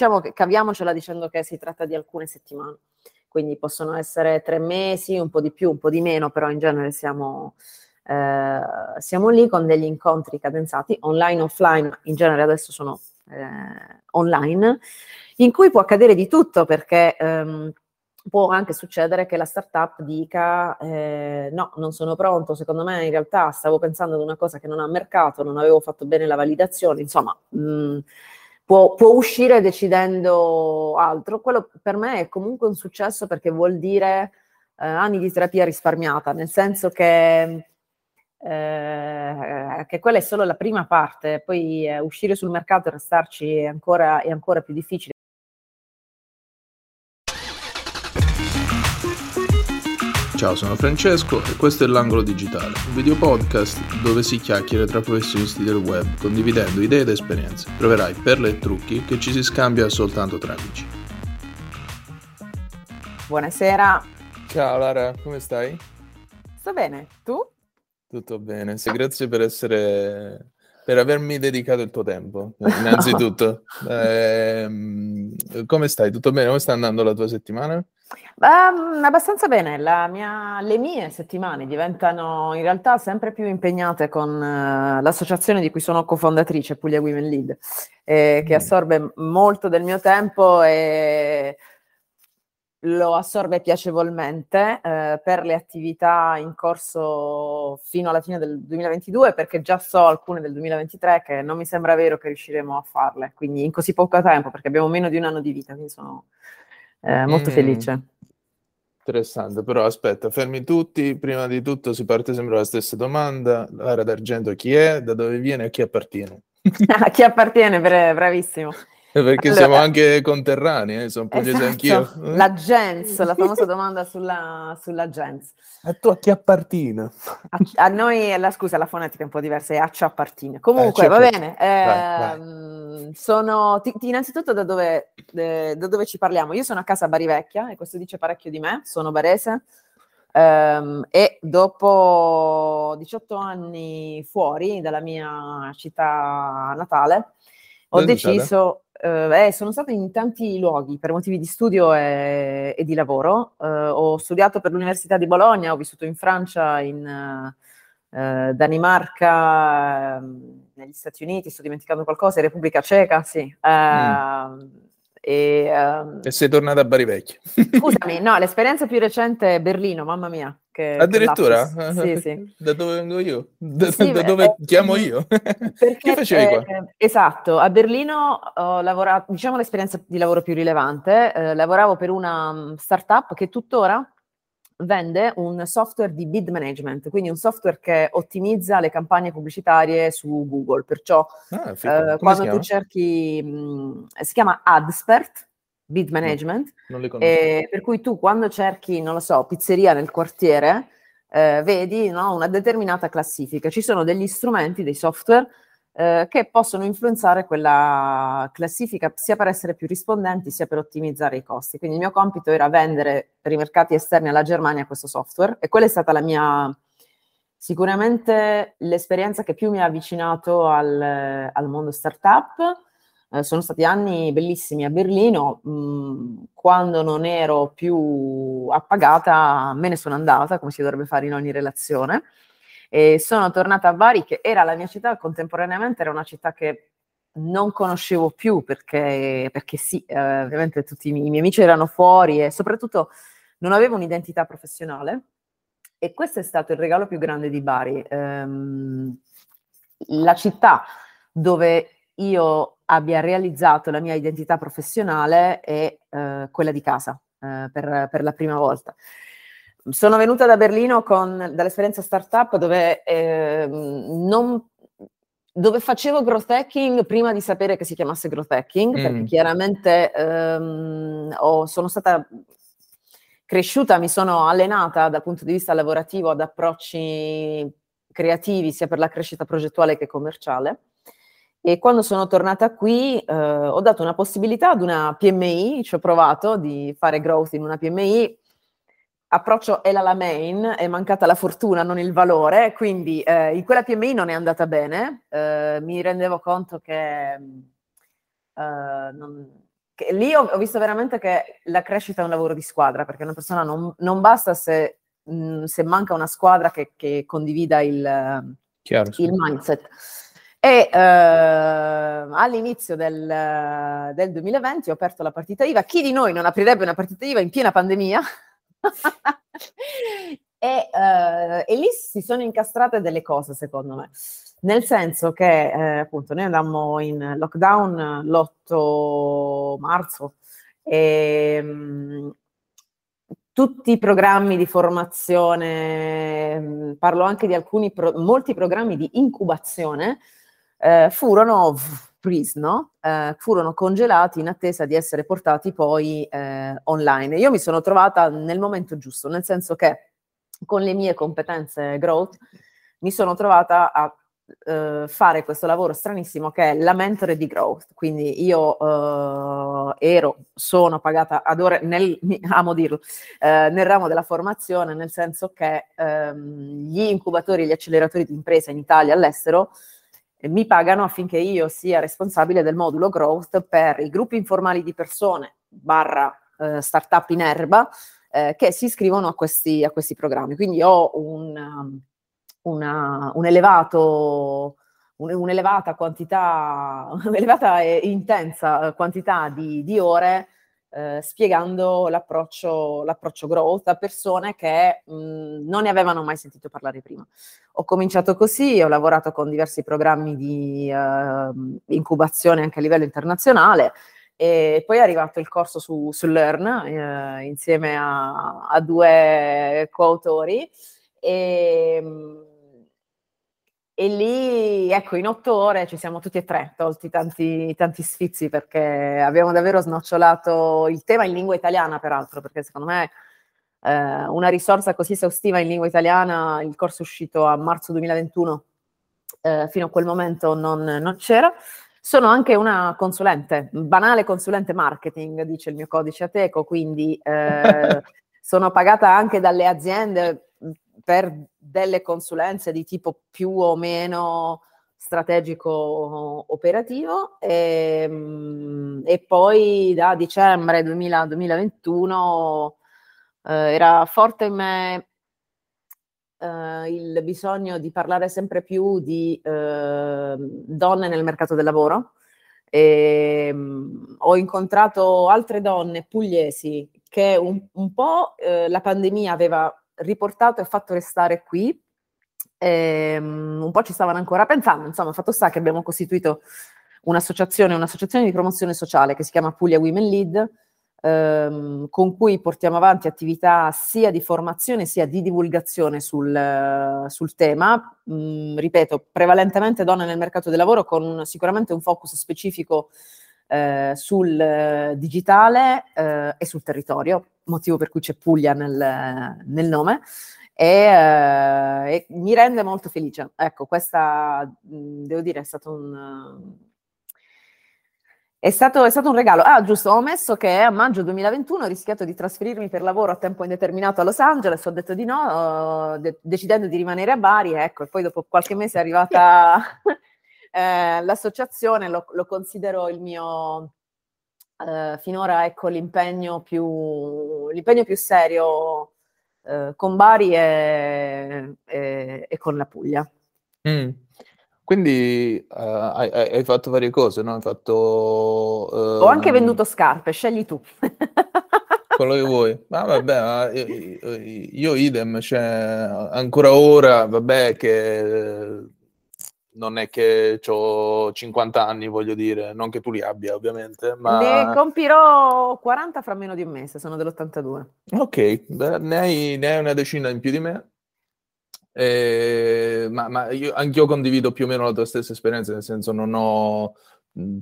diciamo che caviamocela dicendo che si tratta di alcune settimane, quindi possono essere tre mesi, un po' di più, un po' di meno, però in genere siamo, eh, siamo lì con degli incontri cadenzati, online, offline, in genere adesso sono eh, online, in cui può accadere di tutto perché ehm, può anche succedere che la startup dica eh, no, non sono pronto, secondo me in realtà stavo pensando ad una cosa che non ha mercato, non avevo fatto bene la validazione, insomma, mh, può, può, uscire decidendo altro. Quello per me è comunque un successo perché vuol dire eh, anni di terapia risparmiata, nel senso che, eh, che quella è solo la prima parte, poi eh, uscire sul mercato e restarci ancora, è ancora più difficile. Ciao, sono Francesco e questo è l'Angolo Digitale, un video podcast dove si chiacchiera tra professionisti del web, condividendo idee ed esperienze. Troverai perle e trucchi che ci si scambia soltanto tra amici. Buonasera. Ciao Lara, come stai? Sto bene, tu? Tutto bene, sì, grazie per essere per avermi dedicato il tuo tempo, innanzitutto. eh, come stai? Tutto bene? Come sta andando la tua settimana? Um, abbastanza bene, mia, le mie settimane diventano in realtà sempre più impegnate con uh, l'associazione di cui sono cofondatrice, Puglia Women Lead, eh, che mm. assorbe molto del mio tempo e lo assorbe piacevolmente eh, per le attività in corso fino alla fine del 2022 perché già so alcune del 2023 che non mi sembra vero che riusciremo a farle, quindi in così poco tempo perché abbiamo meno di un anno di vita, quindi sono eh, molto mm. felice. Interessante, però aspetta, fermi tutti, prima di tutto si parte sempre dalla stessa domanda, l'area d'argento chi è, da dove viene e a chi appartiene? a chi appartiene, bravissimo. Perché allora, siamo anche conterranei, eh? sono pugliese esatto. anch'io. La gens, la famosa domanda sulla, sulla gens. A tu a chi appartiene? A, a, noi, la scusa, la fonetica è un po' diversa, è a ci appartiene. Comunque, eh, va bene. Eh, vai, vai. Sono, ti, innanzitutto da dove, de, da dove ci parliamo? Io sono a casa a Barivecchia e questo dice parecchio di me, sono barese. Um, e dopo 18 anni fuori dalla mia città natale, ho Dove deciso, eh, eh, sono stata in tanti luoghi per motivi di studio e, e di lavoro. Eh, ho studiato per l'Università di Bologna, ho vissuto in Francia, in eh, Danimarca, ehm, negli Stati Uniti, sto dimenticando qualcosa, Repubblica Ceca, sì. Mm. E, um, e, sei tornata a Bari Vecchio. Scusami, no, l'esperienza più recente è Berlino, mamma mia. Che, Addirittura? Che sì, sì. Da dove vengo io? Da, sì, da dove eh, chiamo io? Perché, che facevi qua? Eh, esatto, a Berlino ho lavorato, diciamo l'esperienza di lavoro più rilevante, eh, lavoravo per una mm, startup che tuttora vende un software di bid management, quindi un software che ottimizza le campagne pubblicitarie su Google. Perciò ah, eh, quando tu cerchi, mh, mm, si chiama Adspert, bid management, no, eh, per cui tu quando cerchi, non lo so, pizzeria nel quartiere, eh, vedi no, una determinata classifica. Ci sono degli strumenti, dei software eh, che possono influenzare quella classifica sia per essere più rispondenti sia per ottimizzare i costi. Quindi il mio compito era vendere per i mercati esterni alla Germania questo software e quella è stata la mia, sicuramente l'esperienza che più mi ha avvicinato al, al mondo startup. Eh, sono stati anni bellissimi a Berlino, mh, mm, quando non ero più appagata me ne sono andata, come si dovrebbe fare in ogni relazione e sono tornata a Bari, che era la mia città, contemporaneamente era una città che non conoscevo più perché, perché sì, eh, ovviamente tutti i miei, i miei amici erano fuori e soprattutto non avevo un'identità professionale. E questo è stato il regalo più grande di Bari. Ehm, la città dove io abbia realizzato la mia identità professionale è eh, quella di casa eh, per, per, la prima volta. Sono venuta da Berlino con, dall'esperienza startup dove, eh, non, dove facevo growth hacking prima di sapere che si chiamasse growth hacking, mm. perché chiaramente ehm, ho, sono stata cresciuta, mi sono allenata dal punto di vista lavorativo ad approcci creativi sia per la crescita progettuale che commerciale. E quando sono tornata qui eh, ho dato una possibilità ad una PMI, ci ho provato di fare growth in una PMI, approccio Ela la main, è mancata la fortuna, non il valore, quindi eh, in quella PMI non è andata bene, eh, mi rendevo conto che, eh, non, lì ho, ho, visto veramente che la crescita è un lavoro di squadra, perché una persona non, non basta se, mh, se, manca una squadra che, che condivida il, Chiaro, il mindset. E eh, all'inizio del, del, 2020 ho aperto la partita IVA. Chi di noi non aprirebbe una partita IVA in piena pandemia? e, eh, e, lì si sono incastrate delle cose, secondo me. Nel senso che, eh, appunto, noi andammo in lockdown l'8 marzo e mh, tutti i programmi di formazione, parlo anche di alcuni, pro, molti programmi di incubazione, eh, furono freeze, no? eh, furono congelati in attesa di essere portati poi eh, online. Io mi sono trovata nel momento giusto, nel senso che con le mie competenze growth mi sono trovata a Uh, fare questo lavoro stranissimo che è la mentore di growth. Quindi io uh, ero, sono pagata ad ore, nel, amo dirlo, uh, nel ramo della formazione, nel senso che um, gli incubatori, gli acceleratori di impresa in Italia e all'estero mi pagano affinché io sia responsabile del modulo growth per i gruppi informali di persone barra eh, startup in erba eh, che si iscrivono a questi, a questi, programmi. Quindi ho un, um, una, un elevato, un, un'elevata quantità, un'elevata e intensa quantità di, di ore eh, spiegando l'approccio, l'approccio, growth a persone che mh, non ne avevano mai sentito parlare prima. Ho cominciato così, ho lavorato con diversi programmi di uh, incubazione anche a livello internazionale e poi è arrivato il corso su, su Learn eh, insieme a, a, due coautori e, e lì, ecco, in otto ore ci siamo tutti e tre, tolti tanti, tanti sfizi perché abbiamo davvero snocciolato il tema in lingua italiana, peraltro, perché secondo me eh, una risorsa così esaustiva in lingua italiana, il corso è uscito a marzo 2021, eh, fino a quel momento non, non c'era. Sono anche una consulente, banale consulente marketing, dice il mio codice Ateco, quindi eh, sono pagata anche dalle aziende per delle consulenze di tipo più o meno strategico operativo e, ehm, e poi da dicembre 2000, 2021 eh, era forte in me eh, il bisogno di parlare sempre più di eh, donne nel mercato del lavoro. E, ehm, ho incontrato altre donne pugliesi che un, un po' eh, la pandemia aveva riportato e fatto restare qui. E, um, un po' ci stavano ancora pensando, insomma, fatto sta che abbiamo costituito un'associazione, un'associazione di promozione sociale che si chiama Puglia Women Lead, ehm, con cui portiamo avanti attività sia di formazione sia di divulgazione sul, sul tema. Mm, ripeto, prevalentemente donne nel mercato del lavoro con sicuramente un focus specifico eh, sul eh, digitale eh, e sul territorio, motivo per cui c'è Puglia nel, nel nome. E, eh, e, mi rende molto felice. Ecco, questa devo dire è stato un, è stato, è stato, un regalo. Ah, giusto, ho messo che a maggio 2021 ho rischiato di trasferirmi per lavoro a tempo indeterminato a Los Angeles, ho detto di no, de- decidendo di rimanere a Bari, ecco, e poi dopo qualche mese è arrivata eh, l'associazione lo, lo, considero il mio, eh, finora ecco, l'impegno più, l'impegno più serio eh, con Bari e, e, e, con la Puglia. Mm. Quindi uh, hai, hai, fatto varie cose, no? Hai fatto... Uh, Ho anche ehm, venduto scarpe, scegli tu. quello che vuoi. Ma vabbè, io, io, idem, cioè, ancora ora, vabbè, che non è che ho 50 anni, voglio dire, non che tu li abbia ovviamente, ma... Ne compirò 40 fra meno di un mese, sono dell'82. Ok, beh, ne, hai, ne, hai, una decina in più di me, eh, ma, ma io, anch'io condivido più o meno la tua stessa esperienza, nel senso non ho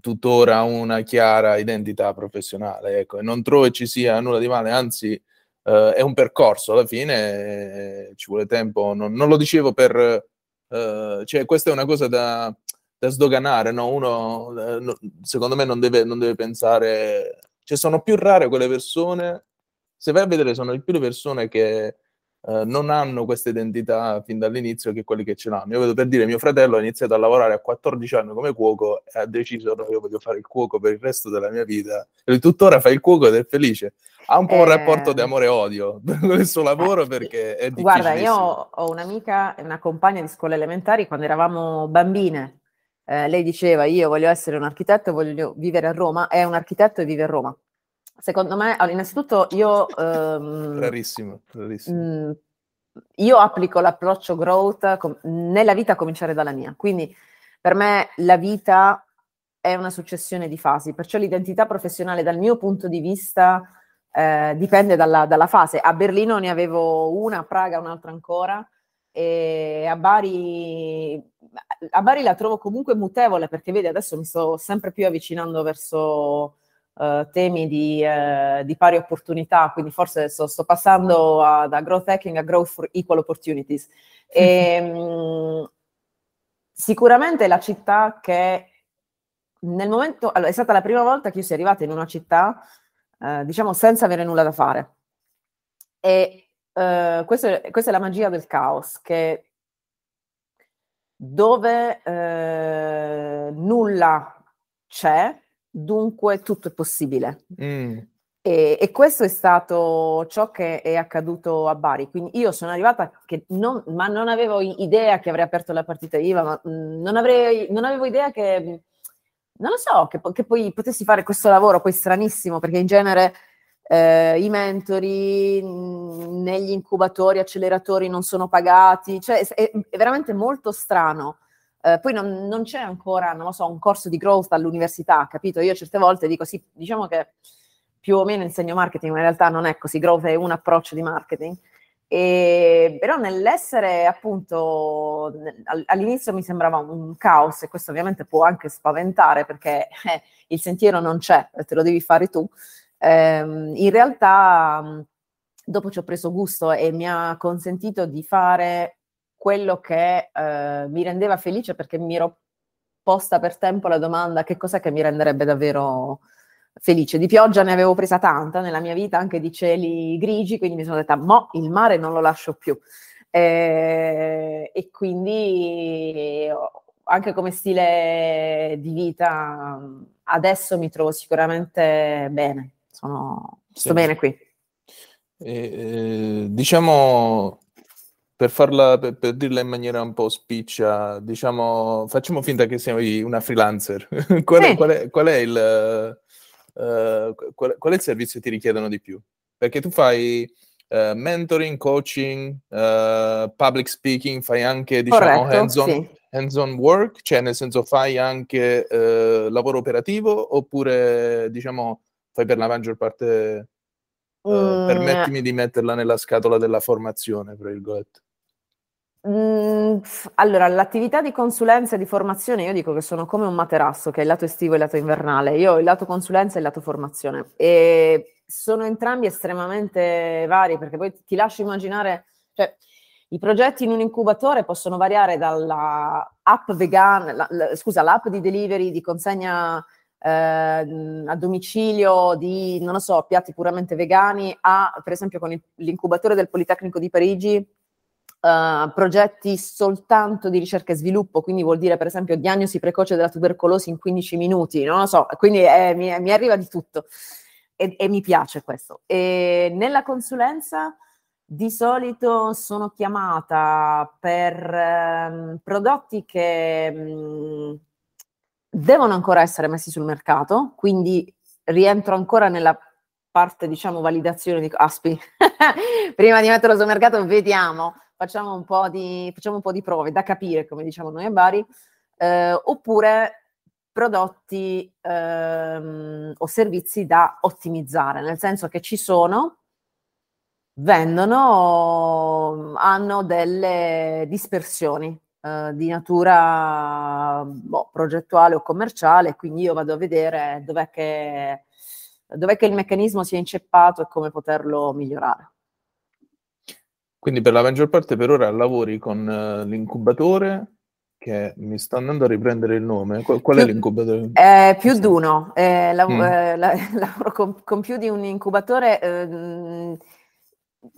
tuttora una chiara identità professionale, ecco, e non trovo che ci sia nulla di male, anzi eh, è un percorso, alla fine eh, ci vuole tempo, non, non lo dicevo per Uh, cioè, questa è una cosa da, da sdoganare, no? Uno, no, secondo me, non deve, non deve pensare... Cioè, sono più rare quelle persone... Se vai a vedere, sono più le persone che eh, non hanno questa identità fin dall'inizio che quelli che ce l'hanno. Io vedo per dire, mio fratello ha iniziato a lavorare a 14 anni come cuoco e ha deciso no, io voglio fare il cuoco per il resto della mia vita. E tuttora fa il cuoco ed è felice. Ha un po' eh... un rapporto di amore e odio con il suo lavoro perché è difficile. Guarda, io ho un'amica, una compagna di scuola elementari quando eravamo bambine. Eh, lei diceva io voglio essere un architetto, voglio vivere a Roma, è un architetto e vive a Roma. Secondo me, allora, innanzitutto io... Um, rarissimo, rarissimo. Mh, mm, io applico l'approccio growth com- nella vita a cominciare dalla mia, quindi per me la vita è una successione di fasi, perciò l'identità professionale dal mio punto di vista eh, dipende dalla, dalla, fase. A Berlino ne avevo una, a Praga un'altra ancora, e a Bari, a Bari la trovo comunque mutevole perché vedi adesso mi sto sempre più avvicinando verso uh, temi di, uh, di, pari opportunità, quindi forse sto, sto passando a, da growth hacking a growth for equal opportunities. E, mh, sicuramente la città che nel momento, allora, è stata la prima volta che io sia arrivata in una città, uh, diciamo, senza avere nulla da fare. E questo è, questa è la magia del caos, che dove nulla c'è, dunque tutto è possibile. Mm. E, e, questo è stato ciò che è accaduto a Bari. Quindi io sono arrivata che non, ma non avevo idea che avrei aperto la partita IVA, ma mm, non, avrei, non avevo idea che, non lo so, che, che, poi potessi fare questo lavoro poi stranissimo, perché in genere eh, i mentori mm, negli incubatori, acceleratori non sono pagati, cioè è, è veramente molto strano. Eh, poi non, non, c'è ancora, non lo so, un corso di growth all'università, capito? Io certe volte dico sì, diciamo che più o meno insegno marketing, ma in realtà non è così, growth è un approccio di marketing. E, però nell'essere appunto all'inizio mi sembrava un caos e questo ovviamente può anche spaventare perché eh, il sentiero non c'è, te lo devi fare tu. Eh, in realtà dopo ci ho preso gusto e mi ha consentito di fare quello che eh, mi rendeva felice perché mi ero posta per tempo la domanda che cos'è che mi renderebbe davvero felice. Di pioggia ne avevo presa tanta nella mia vita, anche di cieli grigi, quindi mi sono detta, mo il mare non lo lascio più. Eh, e quindi anche come stile di vita adesso mi trovo sicuramente bene, sono, sto sì. bene qui. Eh, diciamo per farla, per, per, dirla in maniera un po' spiccia, diciamo, facciamo finta che sei una freelancer. qual, è, qual, è, qual, è, il, uh, qual, qual, è il servizio che ti richiedono di più? Perché tu fai uh, mentoring, coaching, uh, public speaking, fai anche, diciamo, Corretto, hands-on, sì. hands-on, work, cioè nel senso fai anche lavoro operativo oppure, diciamo, fai per la maggior parte... Mm. permettimi di metterla nella scatola della formazione, tra virgolette. Mhmm, allora, l'attività di consulenza e di formazione io dico che sono come un materasso, che è il lato estivo e il lato invernale. Io ho il lato consulenza e il lato formazione e sono entrambi estremamente vari perché poi ti lascio immaginare, cioè i progetti in un incubatore possono variare dalla app vegana, la, la, scusa, l'app di delivery, di consegna eh, a domicilio di, non so, piatti puramente vegani a, per esempio con il, l'incubatore del Politecnico di Parigi, Uh, progetti soltanto di ricerca e sviluppo, quindi vuol dire per esempio diagnosi precoce della tubercolosi in 15 minuti, non lo so, quindi eh, mi, mi, arriva di tutto e, e, mi piace questo. E nella consulenza di solito sono chiamata per um, prodotti che um, devono ancora essere messi sul mercato, quindi rientro ancora nella parte diciamo validazione di Aspi. Prima di metterlo sul mercato vediamo facciamo un po' di, un po' di prove da capire, come diciamo noi a Bari, eh, oppure prodotti ehm, o servizi da ottimizzare, nel senso che ci sono, vendono, hanno delle dispersioni eh, di natura boh, progettuale o commerciale, quindi io vado a vedere dov'è che, dov'è che il meccanismo si è inceppato e come poterlo migliorare. Quindi per la maggior parte per ora lavori con uh, l'incubatore che mi sta andando a riprendere il nome. Qual, qual più, è l'incubatore? Eh, più di uno. Eh, lav- mm. eh, la- lavoro con, con, più di un incubatore. Eh,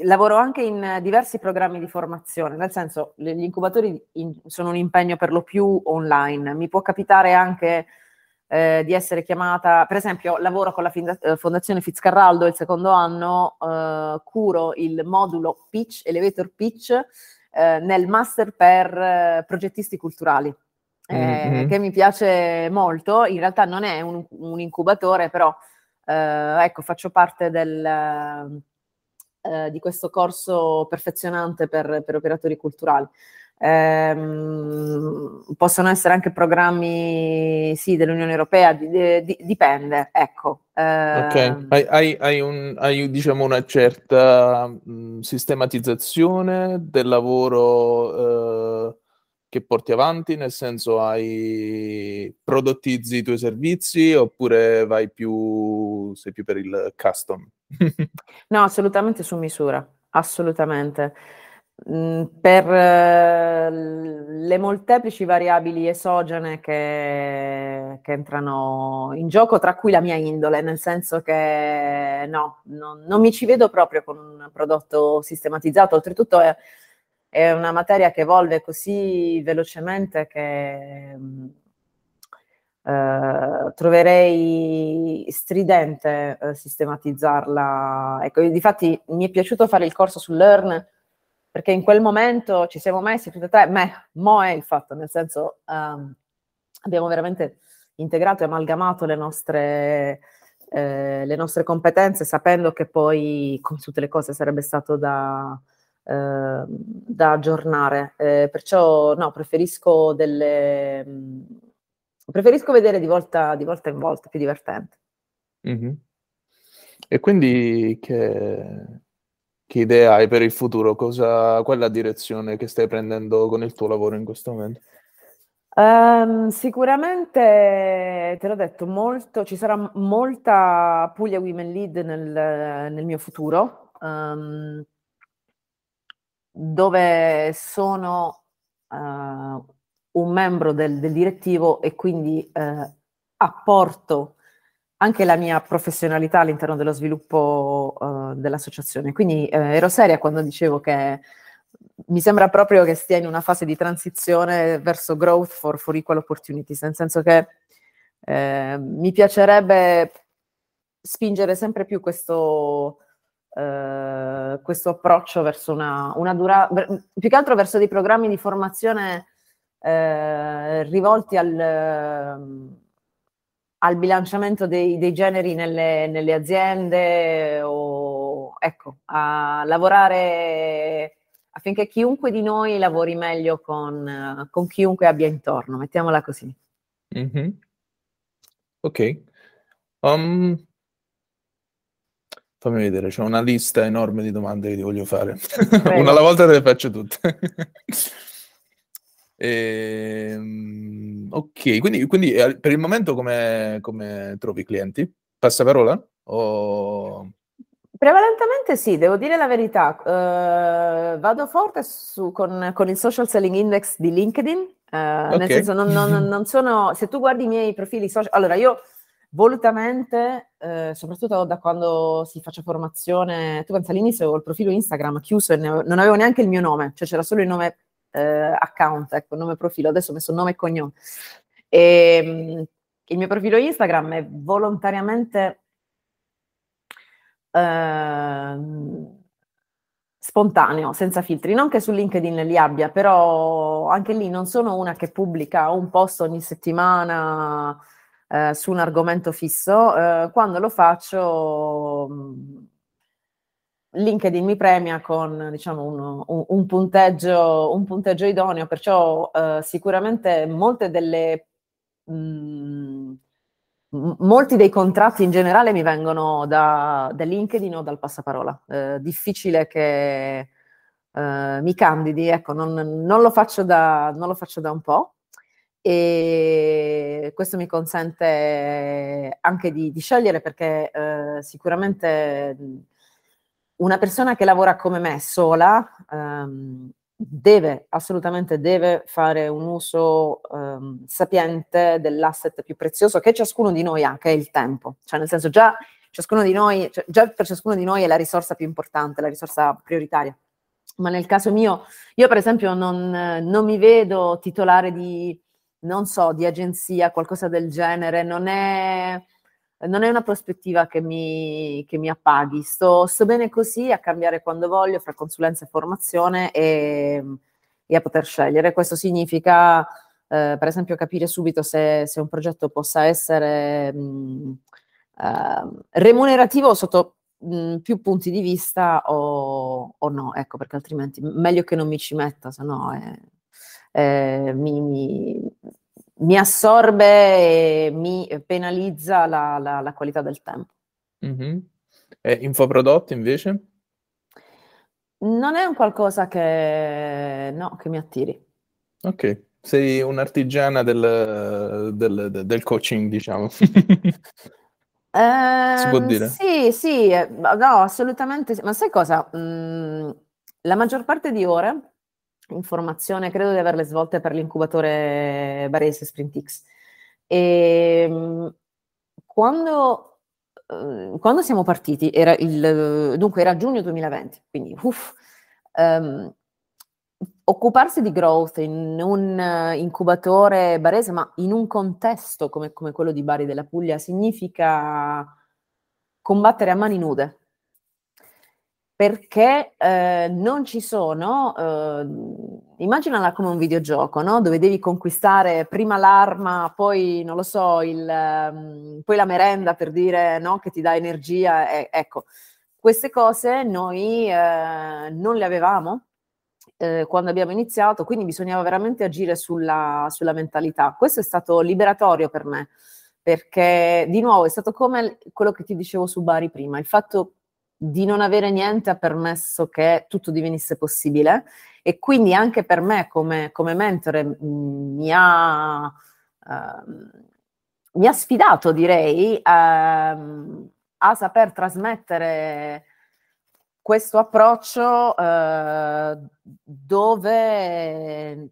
lavoro anche in diversi programmi di formazione, nel senso gli incubatori in, sono un impegno per lo più online. Mi può capitare anche eh, di essere chiamata, per esempio lavoro con la eh, Fondazione Fitzcarraldo il secondo anno, eh, curo il modulo Pitch, Elevator Pitch, eh, nel master per eh, progettisti culturali. Mm-hmm. che mi piace molto, in realtà non è un, un incubatore, però ecco, faccio parte del, di questo corso perfezionante per, per operatori culturali. Ehm, possono essere anche programmi sì, dell'Unione Europea, di, di, dipende, ecco. Eh, ok, hai, hai, hai, un, hai diciamo una certa mh, sistematizzazione del lavoro eh, che porti avanti, nel senso hai prodottizzi i tuoi servizi oppure vai più, sei più per il custom? no, assolutamente su misura, assolutamente. Per eh, le molteplici variabili esogene che, che, entrano in gioco, tra cui la mia indole, nel senso che no, non, non mi ci vedo proprio con un prodotto sistematizzato, oltretutto è, è una materia che evolve così velocemente che eh, troverei stridente eh, sistematizzarla. Ecco, difatti mi è piaciuto fare il corso su Learn perché in quel momento ci siamo messi tutti e tre, me, mo è il fatto, nel senso um, abbiamo veramente integrato e amalgamato le nostre, eh, le nostre, competenze, sapendo che poi, come tutte le cose, sarebbe stato da, eh, da aggiornare. Eh, perciò no, preferisco delle... Mh, preferisco vedere di volta, di volta in volta, più divertente. Mm-hmm. E quindi che, che idea hai per il futuro? Cosa, qual è la direzione che stai prendendo con il tuo lavoro in questo momento? Um, sicuramente, te l'ho detto, molto, ci sarà molta Puglia Women Lead nel, nel mio futuro, um, dove sono uh, un membro del, del, direttivo e quindi uh, apporto anche la mia professionalità all'interno dello sviluppo uh, dell'associazione. Quindi eh, ero seria quando dicevo che mi sembra proprio che stia in una fase di transizione verso growth for, for equal opportunities, nel senso che eh, mi piacerebbe spingere sempre più questo, eh, questo approccio verso una, una durata, più che altro verso dei programmi di formazione eh, rivolti al al bilanciamento dei, dei generi nelle, nelle, aziende o ecco, a lavorare affinché chiunque di noi lavori meglio con, con chiunque abbia intorno, mettiamola così. Mm-hmm. Ok. Um, fammi vedere, c'è una lista enorme di domande che ti voglio fare. una alla volta te le faccio tutte. Ehm, ok, quindi, quindi, eh, per il momento come, come trovi i clienti? Passaparola? O... Prevalentemente sì, devo dire la verità. Uh, vado forte su, con, con, il social selling index di LinkedIn, uh, okay. nel senso non, non, non, sono, se tu guardi i miei profili social, allora io volutamente, uh, soprattutto da quando si faccia formazione, tu pensi all'inizio avevo il profilo Instagram chiuso e non avevo neanche il mio nome, cioè c'era solo il nome eh, account, ecco, nome profilo, adesso ho messo nome e cognome. E, ehm, il mio profilo Instagram è volontariamente eh, spontaneo, senza filtri, non che su LinkedIn li abbia, però anche lì non sono una che pubblica un post ogni settimana eh, su un argomento fisso, eh, quando lo faccio LinkedIn mi premia con diciamo, un, un, un, punteggio, un punteggio, idoneo, perciò eh, sicuramente delle, mh, mm, molti dei contratti in generale mi vengono da, da LinkedIn o dal passaparola. Eh, difficile che eh, mi candidi, ecco, non, non, lo da, non, lo faccio da, un po'. E questo mi consente anche di, di scegliere perché eh, sicuramente una persona che lavora come me sola um, deve, assolutamente deve fare un uso um, sapiente dell'asset più prezioso che ciascuno di noi ha, che è il tempo. Cioè nel senso già noi, cioè, già per ciascuno di noi è la risorsa più importante, la risorsa prioritaria. Ma nel caso mio, io per esempio non, non mi vedo titolare di, non so, di agenzia, qualcosa del genere, non è, non è una prospettiva che mi, che mi appaghi. Sto, sto, bene così a cambiare quando voglio fra consulenza e formazione e, e a poter scegliere. Questo significa, eh, per esempio, capire subito se, se, un progetto possa essere mh, eh, remunerativo sotto mh, più punti di vista o, o, no, ecco, perché altrimenti meglio che non mi ci metta, se no eh, mi, mi, mi, assorbe e mi penalizza la, la, la qualità del tempo. Mm-hmm. E infoprodotti invece? Non è un qualcosa che, no, che mi attiri. Ok, sei un'artigiana del, del, del coaching, diciamo. Si può Ehm, dire? sì, sì, eh, no, assolutamente sì. Ma sai cosa? Mm, la maggior parte di ore in formazione credo di averle svolte per l'incubatore Barese SprintX. E mm, quando, eh, quando siamo partiti, era il, dunque era giugno 2020, quindi uff, ehm, occuparsi di growth in un incubatore barese, ma in un contesto come, come, quello di Bari della Puglia, significa combattere a mani nude. Perché eh, non ci sono, eh, immaginala come un videogioco, no? dove devi conquistare prima l'arma, poi, non lo so, il, um, poi la merenda per dire no? che ti dà energia. Eh, ecco, queste cose noi eh, non le avevamo eh, quando abbiamo iniziato, quindi bisognava veramente agire sulla, sulla, mentalità. Questo è stato liberatorio per me, perché di nuovo è stato come quello che ti dicevo su Bari prima, il fatto di non avere niente ha permesso che tutto divenisse possibile. E quindi anche per me come, come mentore mi, ha, uh, mi ha sfidato, direi, uh, a saper trasmettere questo approccio eh, dove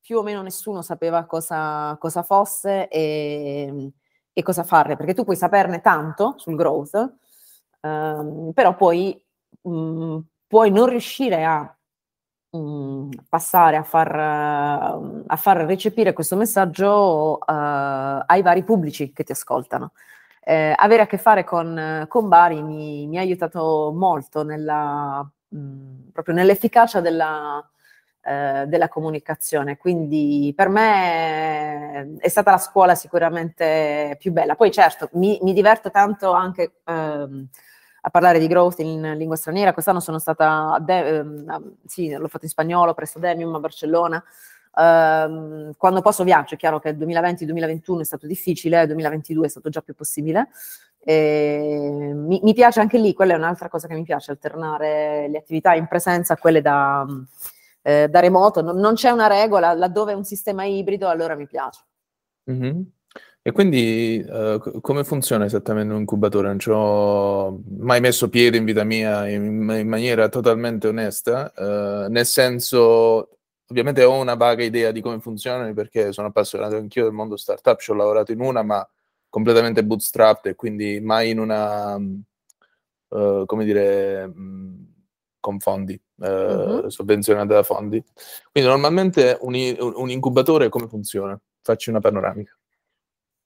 più o meno nessuno sapeva cosa, cosa fosse e, e, cosa fare, perché tu puoi saperne tanto sul growth, ehm, però poi mh, mm, puoi non riuscire a mm, passare a far, a far, recepire questo messaggio uh, ai vari pubblici che ti ascoltano eh, avere a che fare con, con Bari mi, mi, ha aiutato molto nella, mh, proprio nell'efficacia della, eh, della, comunicazione. Quindi per me è stata la scuola sicuramente più bella. Poi certo, mi, mi diverto tanto anche ehm, a parlare di growth in lingua straniera. Quest'anno sono stata, a De- ehm, sì, l'ho fatto in spagnolo presso Demium a Barcellona. Uh, quando posso viaggio, è chiaro che il 2020-2021 è stato difficile, il 2022 è stato già più possibile. Mi, mi, piace anche lì, quella è un'altra cosa che mi piace, alternare le attività in presenza a quelle da, eh, da remoto. Non, non, c'è una regola, laddove è un sistema ibrido, allora mi piace. Mm-hmm. E quindi uh, come funziona esattamente un incubatore? Non ci ho mai messo piede in vita mia in, in maniera totalmente onesta, uh, nel senso ovviamente ho una vaga idea di come funzionano perché sono appassionato anch'io del mondo startup, ci ho lavorato in una ma completamente bootstrapped e quindi mai in una, uh, come dire, mh, con fondi, uh, mm-hmm. sovvenzionata da fondi. Quindi normalmente un, un, incubatore come funziona? Facci una panoramica.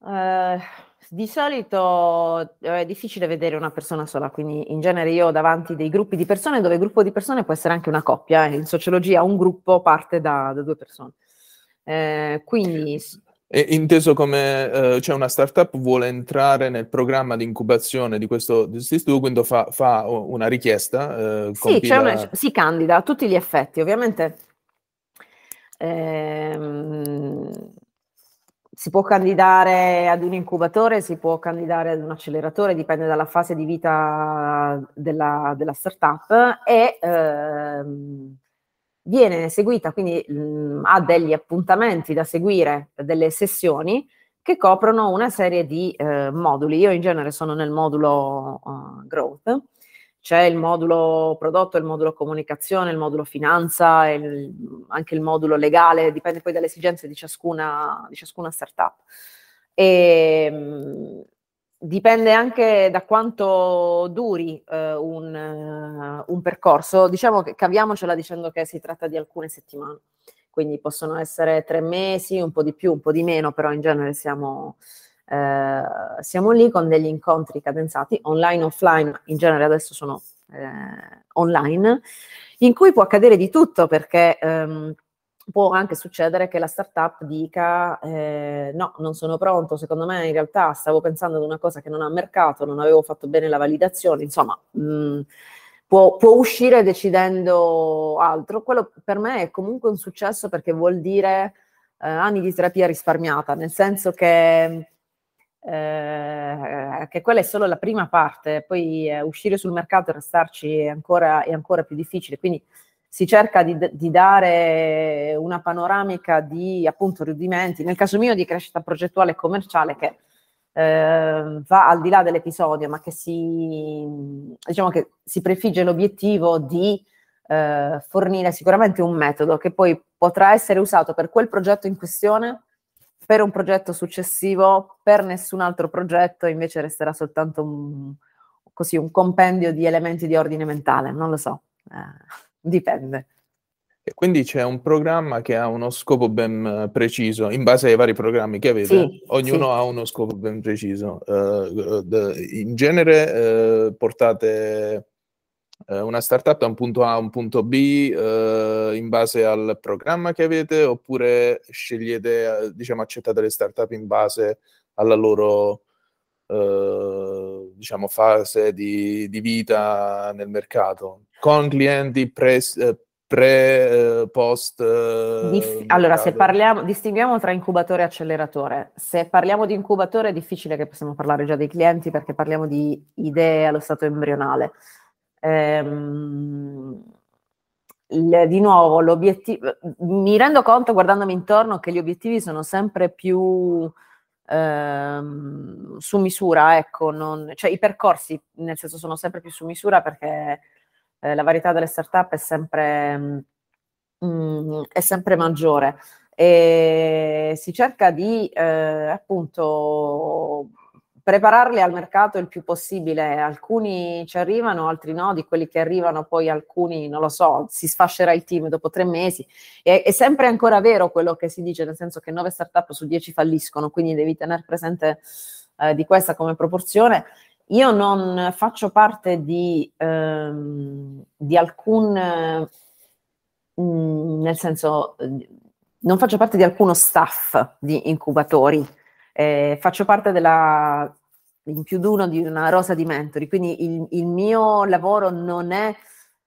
Uh di solito eh, è difficile vedere una persona sola, quindi in genere io ho davanti dei gruppi di persone dove il gruppo di persone può essere anche una coppia. In sociologia un gruppo parte da, da due persone. Eh, quindi... E inteso come eh, c'è una startup vuole entrare nel programma di incubazione di questo istituto, quindi fa, fa una richiesta. Eh, sì, compila... una, si candida a tutti gli effetti. Ovviamente ehm, si può candidare ad un incubatore, si può candidare ad un acceleratore, dipende dalla fase di vita della, della startup e ehm, viene seguita, quindi mh, ha degli appuntamenti da seguire, delle sessioni che coprono una serie di eh, moduli. Io in genere sono nel modulo uh, growth c'è il modulo prodotto, il modulo comunicazione, il modulo finanza, il, anche il modulo legale, dipende poi dalle esigenze di ciascuna, di ciascuna startup. E, dipende anche da quanto duri uh, un, un, percorso. Diciamo che caviamocela dicendo che si tratta di alcune settimane, quindi possono essere tre mesi, un po' di più, un po' di meno, però in genere siamo, uh, siamo lì con degli incontri cadenzati, online, offline, in genere adesso sono online, in cui può accadere di tutto perché... Um, può anche succedere che la startup dica eh, no, non sono pronto, secondo me in realtà stavo pensando ad una cosa che non ha mercato, non avevo fatto bene la validazione, insomma, mh, mm, può, può, uscire decidendo altro. Quello per me è comunque un successo perché vuol dire eh, anni di terapia risparmiata, nel senso che, eh, che quella è solo la prima parte, poi eh, uscire sul mercato e restarci è ancora, è ancora più difficile. Quindi si cerca di, di, dare una panoramica di appunto rudimenti, nel caso mio di crescita progettuale e commerciale che eh, va al di là dell'episodio, ma che si, diciamo che si prefigge l'obiettivo di eh, fornire sicuramente un metodo che poi potrà essere usato per quel progetto in questione, per un progetto successivo, per nessun altro progetto, invece resterà soltanto un, così, un compendio di elementi di ordine mentale, non lo so. Eh. Dipende. E quindi c'è un programma che ha uno scopo ben eh, preciso, in base ai vari programmi che avete, sì, ognuno sì. ha uno scopo ben preciso. Uh, in genere uh, portate uh, una startup da un punto A a un punto B in base al programma che avete, oppure scegliete, diciamo, accettate le startup in base alla loro diciamo, fase di, di vita nel mercato? con clienti pre, eh, pre eh, post. Eh, Dif- allora, se parliamo, distinguiamo tra incubatore e acceleratore. Se parliamo di incubatore è difficile che possiamo parlare già dei clienti perché parliamo di idee allo stato embrionale. Ehm, il, di nuovo, l'obiettivo, mi rendo conto guardandomi intorno che gli obiettivi sono sempre più ehm, su misura, ecco, non, cioè i percorsi nel senso sono sempre più su misura perché eh, la varietà delle startup è sempre, mh, mm, è sempre maggiore. E si cerca di eh, appunto prepararle al mercato il più possibile. Alcuni ci arrivano, altri no, di quelli che arrivano poi alcuni, non lo so, si sfascerà il team dopo tre mesi. E, è sempre ancora vero quello che si dice, nel senso che nove startup su dieci falliscono, quindi devi tenere presente eh, di questa come proporzione. Io non faccio parte di, ehm, di alcun, mh, mm, nel senso, non faccio parte di alcuno staff di incubatori, eh, faccio parte della, in più di uno di una rosa di mentori, quindi il, il mio lavoro non è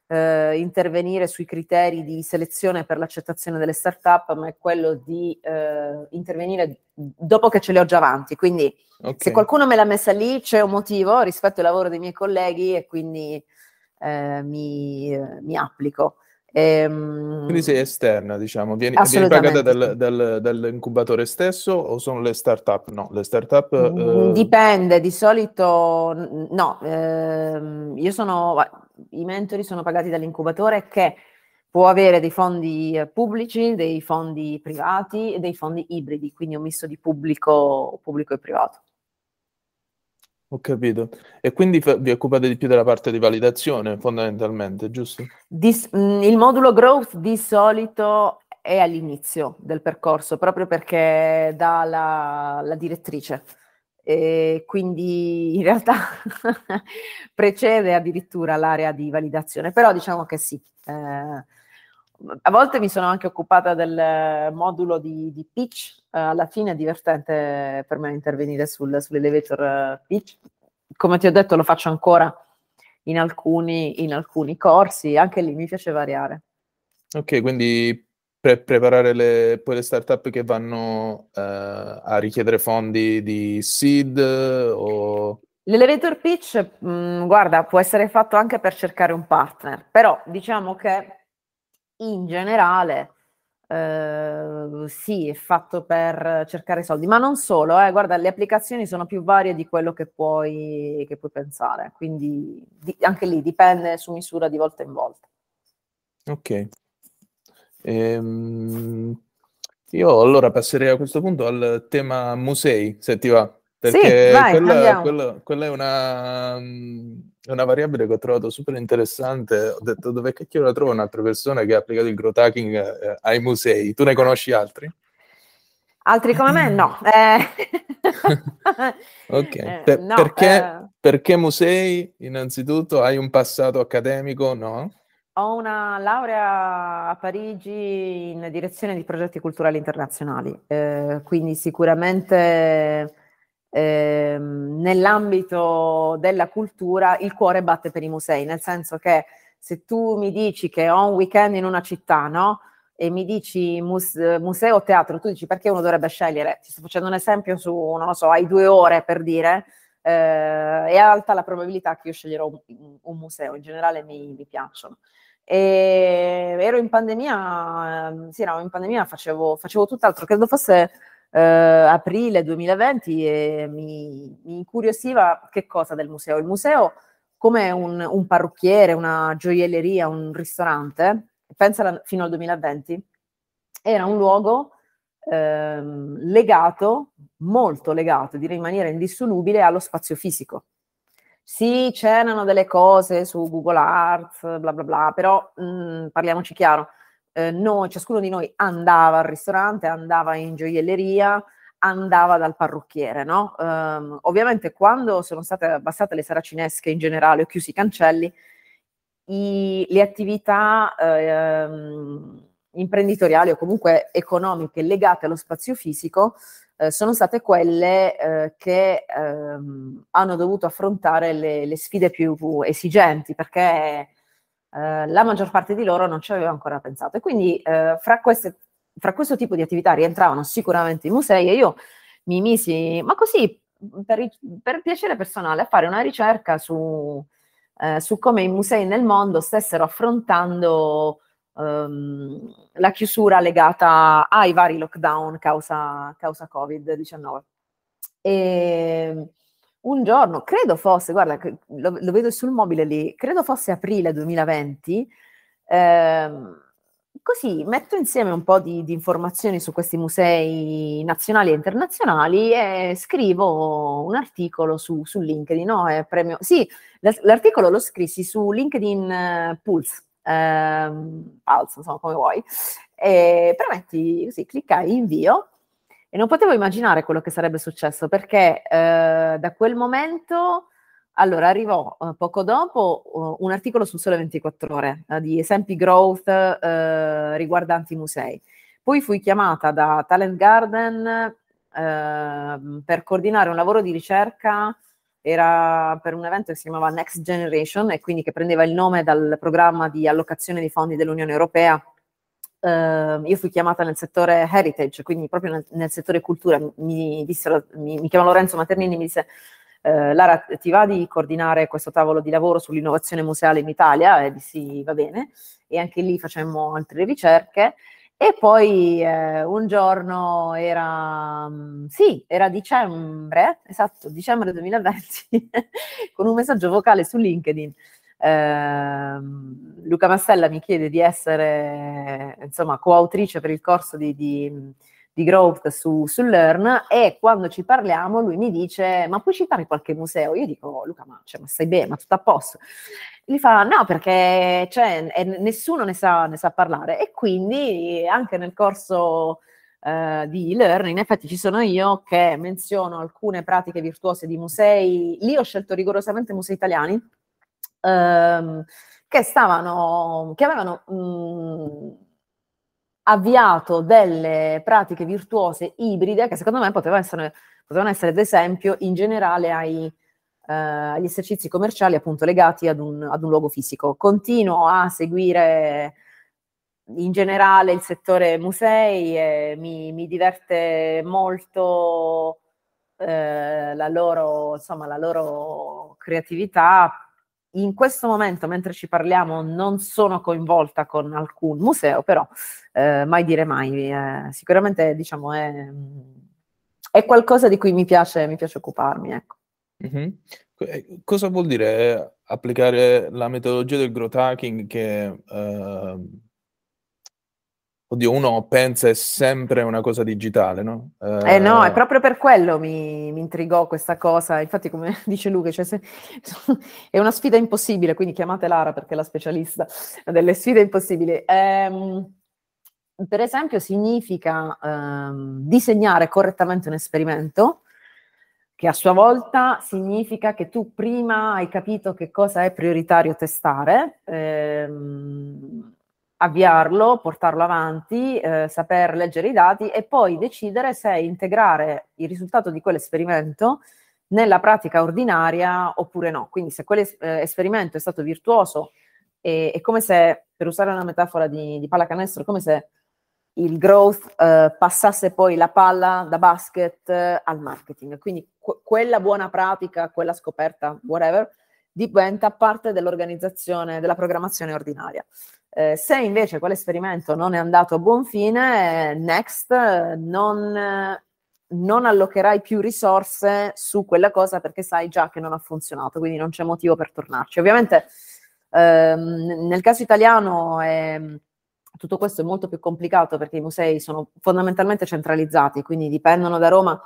eh, intervenire sui criteri di selezione per l'accettazione delle start-up, ma è quello di eh, intervenire dopo che ce le ho già avanti. Quindi okay. se qualcuno me l'ha messa lì c'è un motivo rispetto al lavoro dei miei colleghi e quindi eh, mi, mi, applico. Ehm, quindi sei esterna, diciamo, vieni, vieni pagata dal, dal, dall'incubatore stesso o sono le start-up? No, le start-up... Mm, eh, dipende, di solito no, ehm, io sono i mentori sono pagati dall'incubatore che può avere dei fondi eh, pubblici, dei fondi privati e dei fondi ibridi, quindi un misto di pubblico, pubblico e privato. Ho capito. E quindi vi occupate di più della parte di validazione, fondamentalmente, giusto? Di, mm, il modulo growth di solito è all'inizio del percorso, proprio perché dà la, la direttrice e quindi in realtà precede addirittura l'area di validazione, però diciamo che sì. Eh, a volte mi sono anche occupata del modulo di, di pitch, eh, alla fine è divertente per me intervenire sul, sull'elevator eh, pitch. Come ti ho detto lo faccio ancora in alcuni, in alcuni corsi, anche lì mi piace variare. Ok, quindi pre- preparare le, poi le startup che vanno uh, a richiedere fondi di seed o... L'elevator pitch, mh, mm, guarda, può essere fatto anche per cercare un partner, però diciamo che in generale eh, sì, è fatto per cercare soldi, ma non solo, eh, guarda, le applicazioni sono più varie di quello che puoi, che puoi pensare, quindi di, anche lì dipende su misura di volta in volta. Ok. Ehm, io allora passerei a questo punto al tema musei, se ti va. perché sì, vai, quella, quella, quella, è una, una, variabile che ho trovato super interessante. Ho detto dove cacchio la trovo un'altra persona che ha applicato il growth hacking eh, ai musei. Tu ne conosci altri? Altri come me no. Eh. ok, eh, per, no, perché, eh... perché musei innanzitutto? Hai un passato accademico? No? Ho una laurea a Parigi in direzione di progetti culturali internazionali, eh, quindi sicuramente eh, nell'ambito della cultura il cuore batte per i musei, nel senso che se tu mi dici che ho un weekend in una città, no? E mi dici muse- museo o teatro, tu dici perché uno dovrebbe scegliere? Ti sto facendo un esempio su, non lo so, hai due ore per dire, eh, è alta la probabilità che io sceglierò un, un museo, in generale mi, mi piacciono. E ero in pandemia, sì, no, in pandemia facevo, facevo tutt'altro, credo fosse eh, aprile 2020 e mi, mi, incuriosiva che cosa del museo. Il museo come un, un parrucchiere, una gioielleria, un ristorante, pensa fino al 2020, era un luogo ehm, legato, molto legato, direi in maniera indissolubile, allo spazio fisico. Sì, c'erano delle cose su Google Arts, bla bla bla, però mh, mm, parliamoci chiaro, eh, noi, ciascuno di noi andava al ristorante, andava in gioielleria, andava dal parrucchiere, no? Um, ovviamente quando sono state abbassate le saracinesche in generale o chiusi i cancelli, i, le attività eh, imprenditoriali o comunque economiche legate allo spazio fisico eh, sono state quelle eh, che ehm, hanno dovuto affrontare le, le, sfide più esigenti perché eh, la maggior parte di loro non ci aveva ancora pensato. E quindi eh, fra, queste, fra, questo tipo di attività rientravano sicuramente i musei e io mi misi, ma così per, per piacere personale, a fare una ricerca su, eh, su come i musei nel mondo stessero affrontando um, la chiusura legata ai vari lockdown causa, causa Covid-19. E un giorno, credo fosse, guarda, lo, lo, vedo sul mobile lì, credo fosse aprile 2020, ehm, così metto insieme un po' di, di, informazioni su questi musei nazionali e internazionali e scrivo un articolo su, su LinkedIn, no? Premio, sì, l'articolo lo scrissi su LinkedIn uh, Pulse, ehm, Pulse, insomma, come vuoi, e premetti, così, cliccai invio e non potevo immaginare quello che sarebbe successo perché eh, da quel momento, allora arrivò eh, poco dopo uh, un articolo sul Sole 24 Ore uh, di esempi growth uh, riguardanti i musei. Poi fui chiamata da Talent Garden ehm, per coordinare un lavoro di ricerca era per un evento che si chiamava Next Generation e quindi che prendeva il nome dal programma di allocazione di fondi dell'Unione Europea Uh, io fui chiamata nel settore heritage, quindi proprio nel, nel settore cultura, mi, dissero, mi, mi chiama Lorenzo Maternini, mi disse uh, Lara ti va di coordinare questo tavolo di lavoro sull'innovazione museale in Italia? E dissi va bene, e anche lì facemmo altre ricerche. E poi eh, un giorno era, sì, era dicembre, esatto, dicembre 2020, con un messaggio vocale su LinkedIn eh, Luca Mastella mi chiede di essere insomma coautrice per il corso di, di, di Growth su, su, Learn e quando ci parliamo lui mi dice ma puoi citare qualche museo? Io dico Luca ma, cioè, ma stai bene, ma tutto a posto? Gli fa no perché cioè, nessuno ne sa, ne sa parlare e quindi anche nel corso Uh, di Learn, in effetti ci sono io che menziono alcune pratiche virtuose di musei, lì ho scelto rigorosamente musei italiani, ehm, che stavano, che avevano mh, mm, avviato delle pratiche virtuose ibride che secondo me potevano essere, potevano essere ad esempio in generale ai, eh, agli esercizi commerciali appunto legati ad un, ad un luogo fisico. Continuo a seguire in generale il settore musei e mi, mi diverte molto eh, la, loro, insomma, la loro creatività in questo momento, mentre ci parliamo, non sono coinvolta con alcun museo, però eh, mai dire mai. Eh, sicuramente, diciamo, è, è, qualcosa di cui mi piace, mi piace occuparmi. Ecco. Mm-hmm. Cosa vuol dire applicare la metodologia del growth hacking che, eh, Oddio, uno pensa è sempre una cosa digitale, no? Eh, eh no, è proprio per quello mi, mi, intrigò questa cosa. Infatti, come dice Luca, cioè se, è una sfida impossibile, quindi chiamate Lara perché è la specialista delle sfide impossibili. Ehm, per esempio, significa ehm, disegnare correttamente un esperimento, che a sua volta significa che tu prima hai capito che cosa è prioritario testare. Ehm, avviarlo, portarlo avanti, eh, saper leggere i dati e poi decidere se integrare il risultato di quell'esperimento nella pratica ordinaria oppure no. Quindi se quell'esperimento è stato virtuoso è, è come se, per usare una metafora di, di pallacanestro, è come se il growth eh, passasse poi la palla da basket eh, al marketing. Quindi que- quella buona pratica, quella scoperta, whatever, diventa parte dell'organizzazione, della programmazione ordinaria. Eh, se invece quell'esperimento non è andato a buon fine, next, non, non allocherai più risorse su quella cosa perché sai già che non ha funzionato, quindi non c'è motivo per tornarci. Ovviamente ehm, nel caso italiano è, tutto questo è molto più complicato perché i musei sono fondamentalmente centralizzati, quindi dipendono da Roma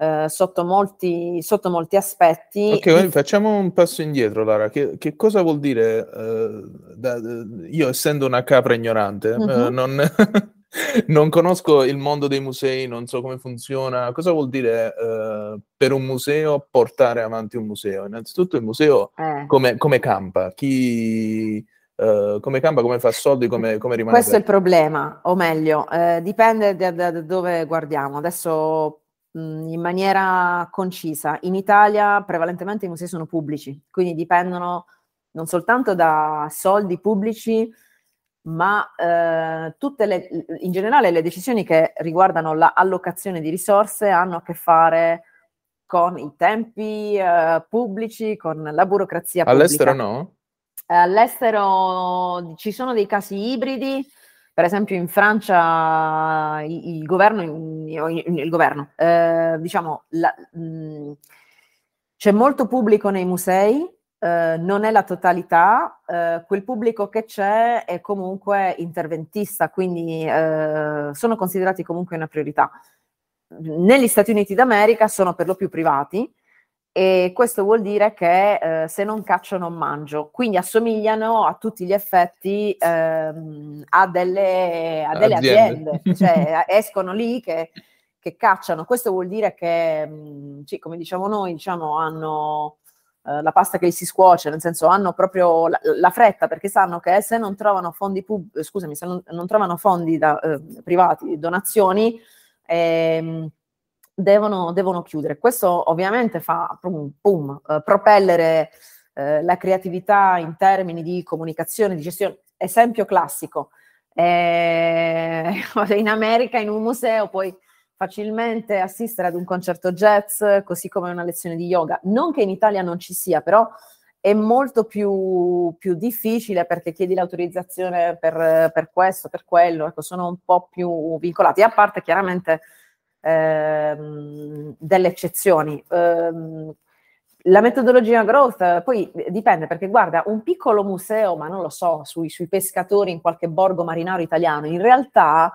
eh, sotto, molti, sotto, molti, aspetti. Ok, quindi facciamo un passo indietro, Lara. Che, che cosa vuol dire, eh, da, io essendo una capra ignorante, mm-hmm. eh, non, non, conosco il mondo dei musei, non so come funziona, cosa vuol dire eh, per un museo portare avanti un museo? Innanzitutto il museo eh. come, come campa? Chi... Uh, come campa, come fa soldi, come, come rimane. Questo aperto. è il problema, o meglio, eh, dipende da, da, da, dove guardiamo. Adesso in maniera concisa. In Italia prevalentemente i musei sono pubblici, quindi dipendono non soltanto da soldi pubblici, ma eh, tutte le, in generale le decisioni che riguardano l'allocazione di risorse hanno a che fare con i tempi eh, pubblici, con la burocrazia pubblica. All'estero no? All'estero ci sono dei casi ibridi, per esempio in Francia il, il governo, il, il governo eh, diciamo, la, mh, mm, c'è molto pubblico nei musei, eh, non è la totalità, eh, quel pubblico che c'è è comunque interventista, quindi eh, sono considerati comunque una priorità. Negli Stati Uniti d'America sono per lo più privati, e questo vuol dire che eh, se non caccio non mangio, quindi assomigliano a tutti gli effetti ehm, a delle, a delle aziende. aziende. cioè escono lì che, che, cacciano, questo vuol dire che, mh, mm, sì, come diciamo noi, diciamo, hanno eh, la pasta che si scuoce, nel senso hanno proprio la, la, fretta perché sanno che se non trovano fondi, pub- scusami, se non, non trovano fondi da, eh, privati, donazioni, ehm, devono, devono chiudere. Questo ovviamente fa pum, pum eh, propellere eh, la creatività in termini di comunicazione, di gestione. Esempio classico, eh, in America in un museo puoi facilmente assistere ad un concerto jazz, così come una lezione di yoga. Non che in Italia non ci sia, però è molto più, più difficile perché chiedi l'autorizzazione per, per questo, per quello, ecco, sono un po' più vincolati, a parte chiaramente ehm, delle eccezioni. Ehm, la metodologia growth poi dipende perché guarda, un piccolo museo, ma non lo so, sui, sui pescatori in qualche borgo marinaro italiano, in realtà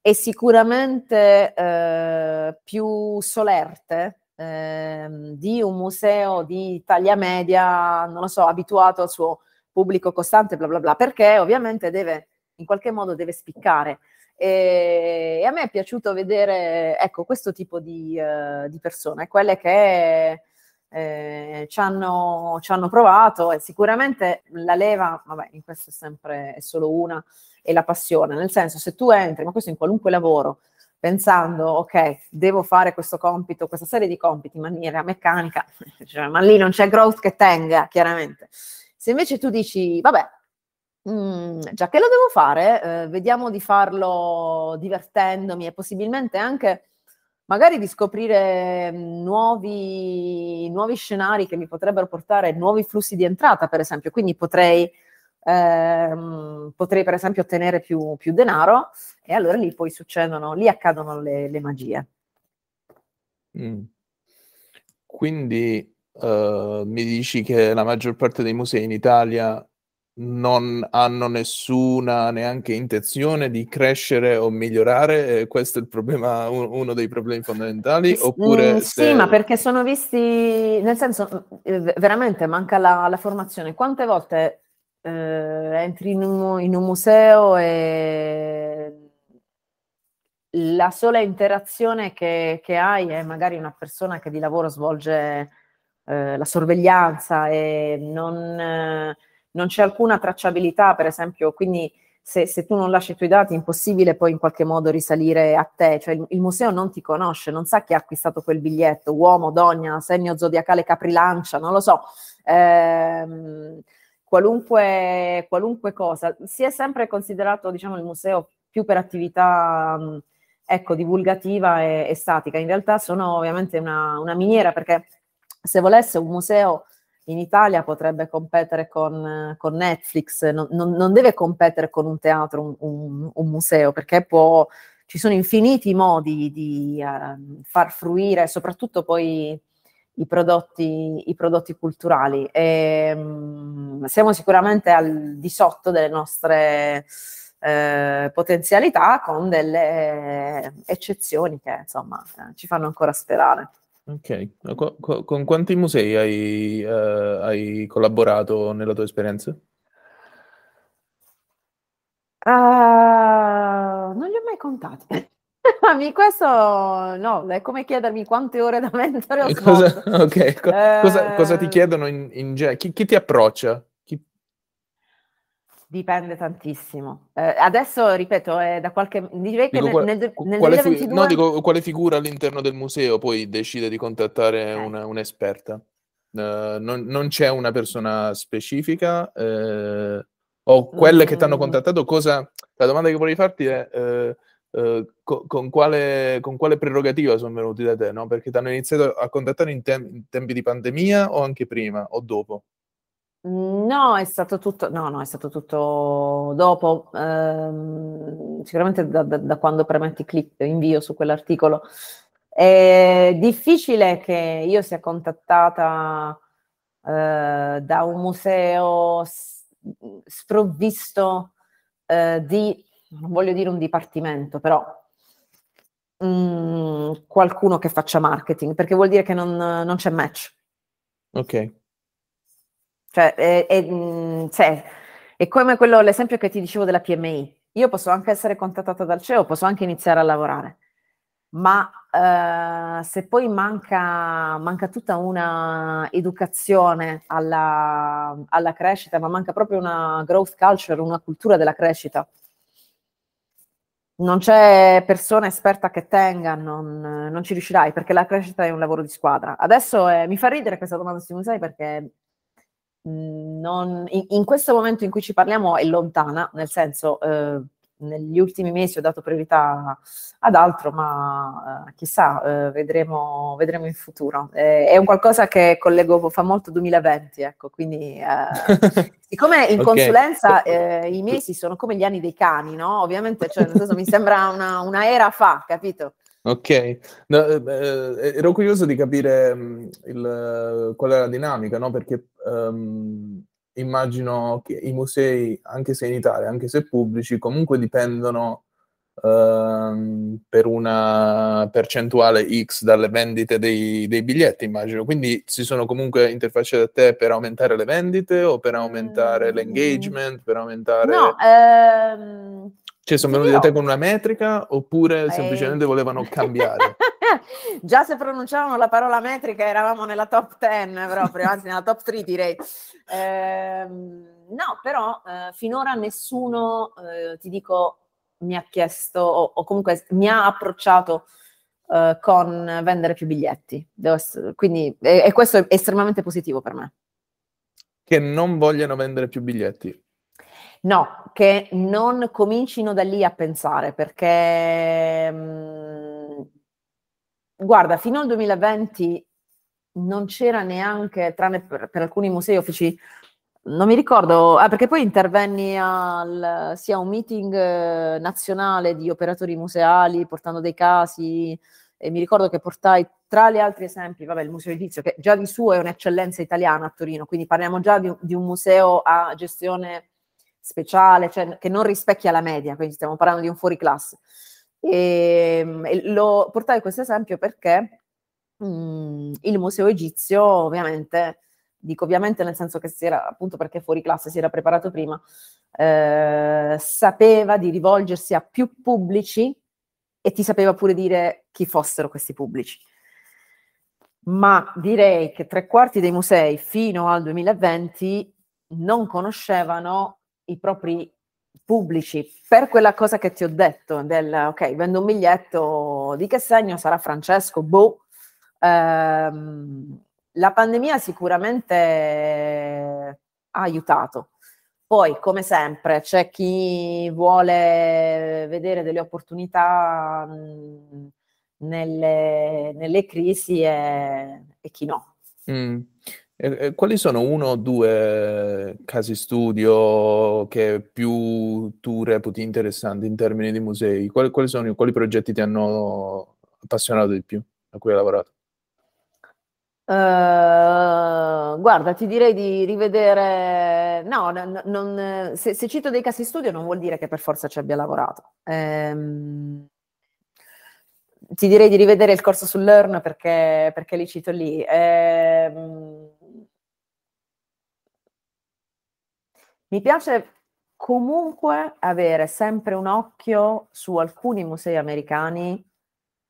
è sicuramente eh, più solerte eh, di un museo di taglia media, non lo so, abituato al suo pubblico costante, bla bla bla, perché ovviamente deve, in qualche modo deve spiccare. E, a me è piaciuto vedere, ecco, questo tipo di, uh, di persone, quelle che eh, ci, hanno, ci, hanno, provato e sicuramente la leva, vabbè, in questo è sempre, è solo una, è la passione, nel senso se tu entri, ma questo in qualunque lavoro, pensando, ok, devo fare questo compito, questa serie di compiti in maniera meccanica, cioè, ma lì non c'è growth che tenga, chiaramente. Se invece tu dici, vabbè, Mhmm, già che lo devo fare, ehm, vediamo di farlo divertendomi e possibilmente anche magari di scoprire mhmm, nuovi nuovi scenari che mi potrebbero portare nuovi flussi di entrata, per esempio. Quindi potrei ehm, potrei per esempio ottenere più più denaro e allora lì poi succedono lì accadono le le magie. Mh. Quindi, uhm, mi dici che la maggior parte dei musei in Italia non hanno nessuna neanche intenzione di crescere o migliorare? questo è il problema, uno dei problemi fondamentali? Oppure mm, se... Sì, ma perché sono visti, nel senso, eh, veramente manca la, la formazione. Quante volte eh, entri in un, in un museo e la sola interazione che, che, hai è magari una persona che di lavoro svolge eh, la sorveglianza e non, eh, non, c'è alcuna tracciabilità, per esempio, quindi se, se, tu non lasci i tuoi dati è impossibile poi in qualche modo risalire a te, cioè il, il, museo non ti conosce, non sa chi ha acquistato quel biglietto, uomo, donna, segno zodiacale caprilancia, non lo so. Ehm, qualunque, qualunque cosa, si è sempre considerato diciamo, il museo più per attività ecco, divulgativa e, e, statica. In realtà sono ovviamente una, una, miniera perché se volesse un museo in Italia potrebbe competere con, con Netflix, non, non, non, deve competere con un teatro, un, un, un museo, perché può, ci sono infiniti modi di uh, far fruire soprattutto poi i prodotti, i prodotti culturali. E, um, siamo sicuramente al di sotto delle nostre eh, potenzialità con delle eccezioni che insomma eh, ci fanno ancora sperare. Ok, con, con quanti musei hai, uh, hai, collaborato nella tua esperienza? Uh, non li ho mai contati. questo no, è come chiedermi quante ore da mentore ho cosa, okay. Co- eh... cosa, cosa, ti chiedono in, in genere? Chi, chi, ti approccia? Dipende tantissimo. Eh, adesso, ripeto, è da qualche... Direi che dico, nel, nel, nel quale 2022... Fi... No, dico, quale figura all'interno del museo poi decide di contattare okay. una, un'esperta? Uh, non, non, c'è una persona specifica? Eh, o quelle mm. che ti hanno contattato, cosa... La domanda che vorrei farti è... Eh, Uh, co- con, quale, con, quale, prerogativa sono venuti da te? No? Perché ti hanno iniziato a contattare in, tem- in, tempi di pandemia o anche prima o dopo? No, è stato tutto, no, no, è stato tutto dopo, ehm, sicuramente da, da, da, quando premetti clic invio su quell'articolo. È difficile che io sia contattata eh, da un museo sprovvisto eh, di, non voglio dire un dipartimento, però mh, mm, qualcuno che faccia marketing, perché vuol dire che non, non c'è match. Ok. Cioè, è, è, cioè, è come quello, l'esempio che ti dicevo della PMI. Io posso anche essere contattata dal CEO, posso anche iniziare a lavorare, ma eh, se poi manca, manca, tutta una educazione alla, alla, crescita, ma manca proprio una growth culture, una cultura della crescita, non c'è persona esperta che tenga, non, non ci riuscirai perché la crescita è un lavoro di squadra. Adesso eh, mi fa ridere questa domanda sui musei perché non, in, in, questo momento in cui ci parliamo è lontana, nel senso eh, negli ultimi mesi ho dato priorità ad altro, ma eh, chissà, eh, vedremo, vedremo, in futuro. è un qualcosa che collego, fa molto 2020, ecco, quindi eh, siccome in okay. consulenza eh, i mesi sono come gli anni dei cani, no? Ovviamente, cioè, nel senso, mi sembra una, una era fa, capito? Ok, no, eh, eh, ero curioso di capire um, il, qual è la dinamica, no? Perché um, immagino che i musei, anche se in Italia, anche se pubblici, comunque dipendono um, per una percentuale X dalle vendite dei, dei, biglietti, immagino. Quindi si sono comunque interfacciati a te per aumentare le vendite o per aumentare mm. l'engagement, per aumentare... No, ehm cioè, sono venuti da te con una metrica oppure eh. semplicemente volevano cambiare? Già se pronunciavano la parola metrica eravamo nella top 10 proprio, anzi nella top 3 direi. Eh, no, però eh, finora nessuno, eh, ti dico, mi ha chiesto o, o comunque mi ha approcciato eh, con vendere più biglietti. Essere, quindi, e, e questo è estremamente positivo per me. Che non vogliano vendere più biglietti. No, che non comincino da lì a pensare, perché mh, mm, guarda, fino al 2020 non c'era neanche, tranne per, per alcuni musei uffici, non mi ricordo, ah, perché poi intervenni al, sia a un meeting eh, nazionale di operatori museali portando dei casi e mi ricordo che portai tra gli altri esempi, vabbè, il Museo Edizio, che già di suo è un'eccellenza italiana a Torino, quindi parliamo già di, di un museo a gestione speciale, cioè che non rispecchia la media, quindi stiamo parlando di un fuori classe. E, ehm, e lo portai questo esempio perché mh, mm, il museo egizio ovviamente, dico ovviamente nel senso che si era, appunto perché fuori classe si era preparato prima, eh, sapeva di rivolgersi a più pubblici e ti sapeva pure dire chi fossero questi pubblici. Ma direi che tre quarti dei musei fino al 2020 non conoscevano i propri pubblici per quella cosa che ti ho detto del ok, vendo un biglietto di che segno sarà Francesco, boh. Ehm, la pandemia sicuramente ha aiutato. Poi, come sempre, c'è chi vuole vedere delle opportunità mh, nelle, nelle, crisi e, e chi no. Mm. E, quali sono uno o due casi studio che più tu reputi interessanti in termini di musei? Quali, quali, sono, quali progetti ti hanno appassionato di più, a cui hai lavorato? Uh, guarda, ti direi di rivedere. No, non, non, se, se, cito dei casi studio non vuol dire che per forza ci abbia lavorato. Um, ti direi di rivedere il corso su Learn perché, perché li cito lì. Um, Mi piace comunque avere sempre un occhio su alcuni musei americani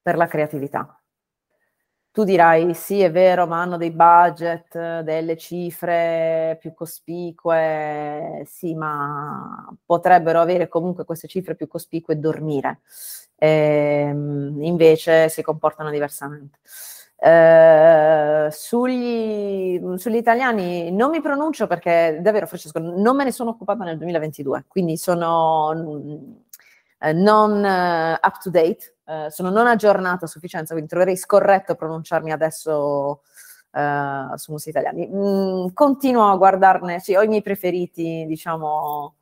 per la creatività. Tu dirai sì, è vero, ma hanno dei budget, delle cifre più cospicue, sì, ma potrebbero avere comunque queste cifre più cospicue e dormire. E, ehm, invece si comportano diversamente. Eh, sugli, sugli, italiani non mi pronuncio perché davvero Francesco non me ne sono occupata nel 2022 quindi sono uh, non uh, up to date uh, sono non aggiornata a sufficienza quindi troverei scorretto pronunciarmi adesso su musei italiani. Mm, continuo a guardarne sì, ho i miei preferiti diciamo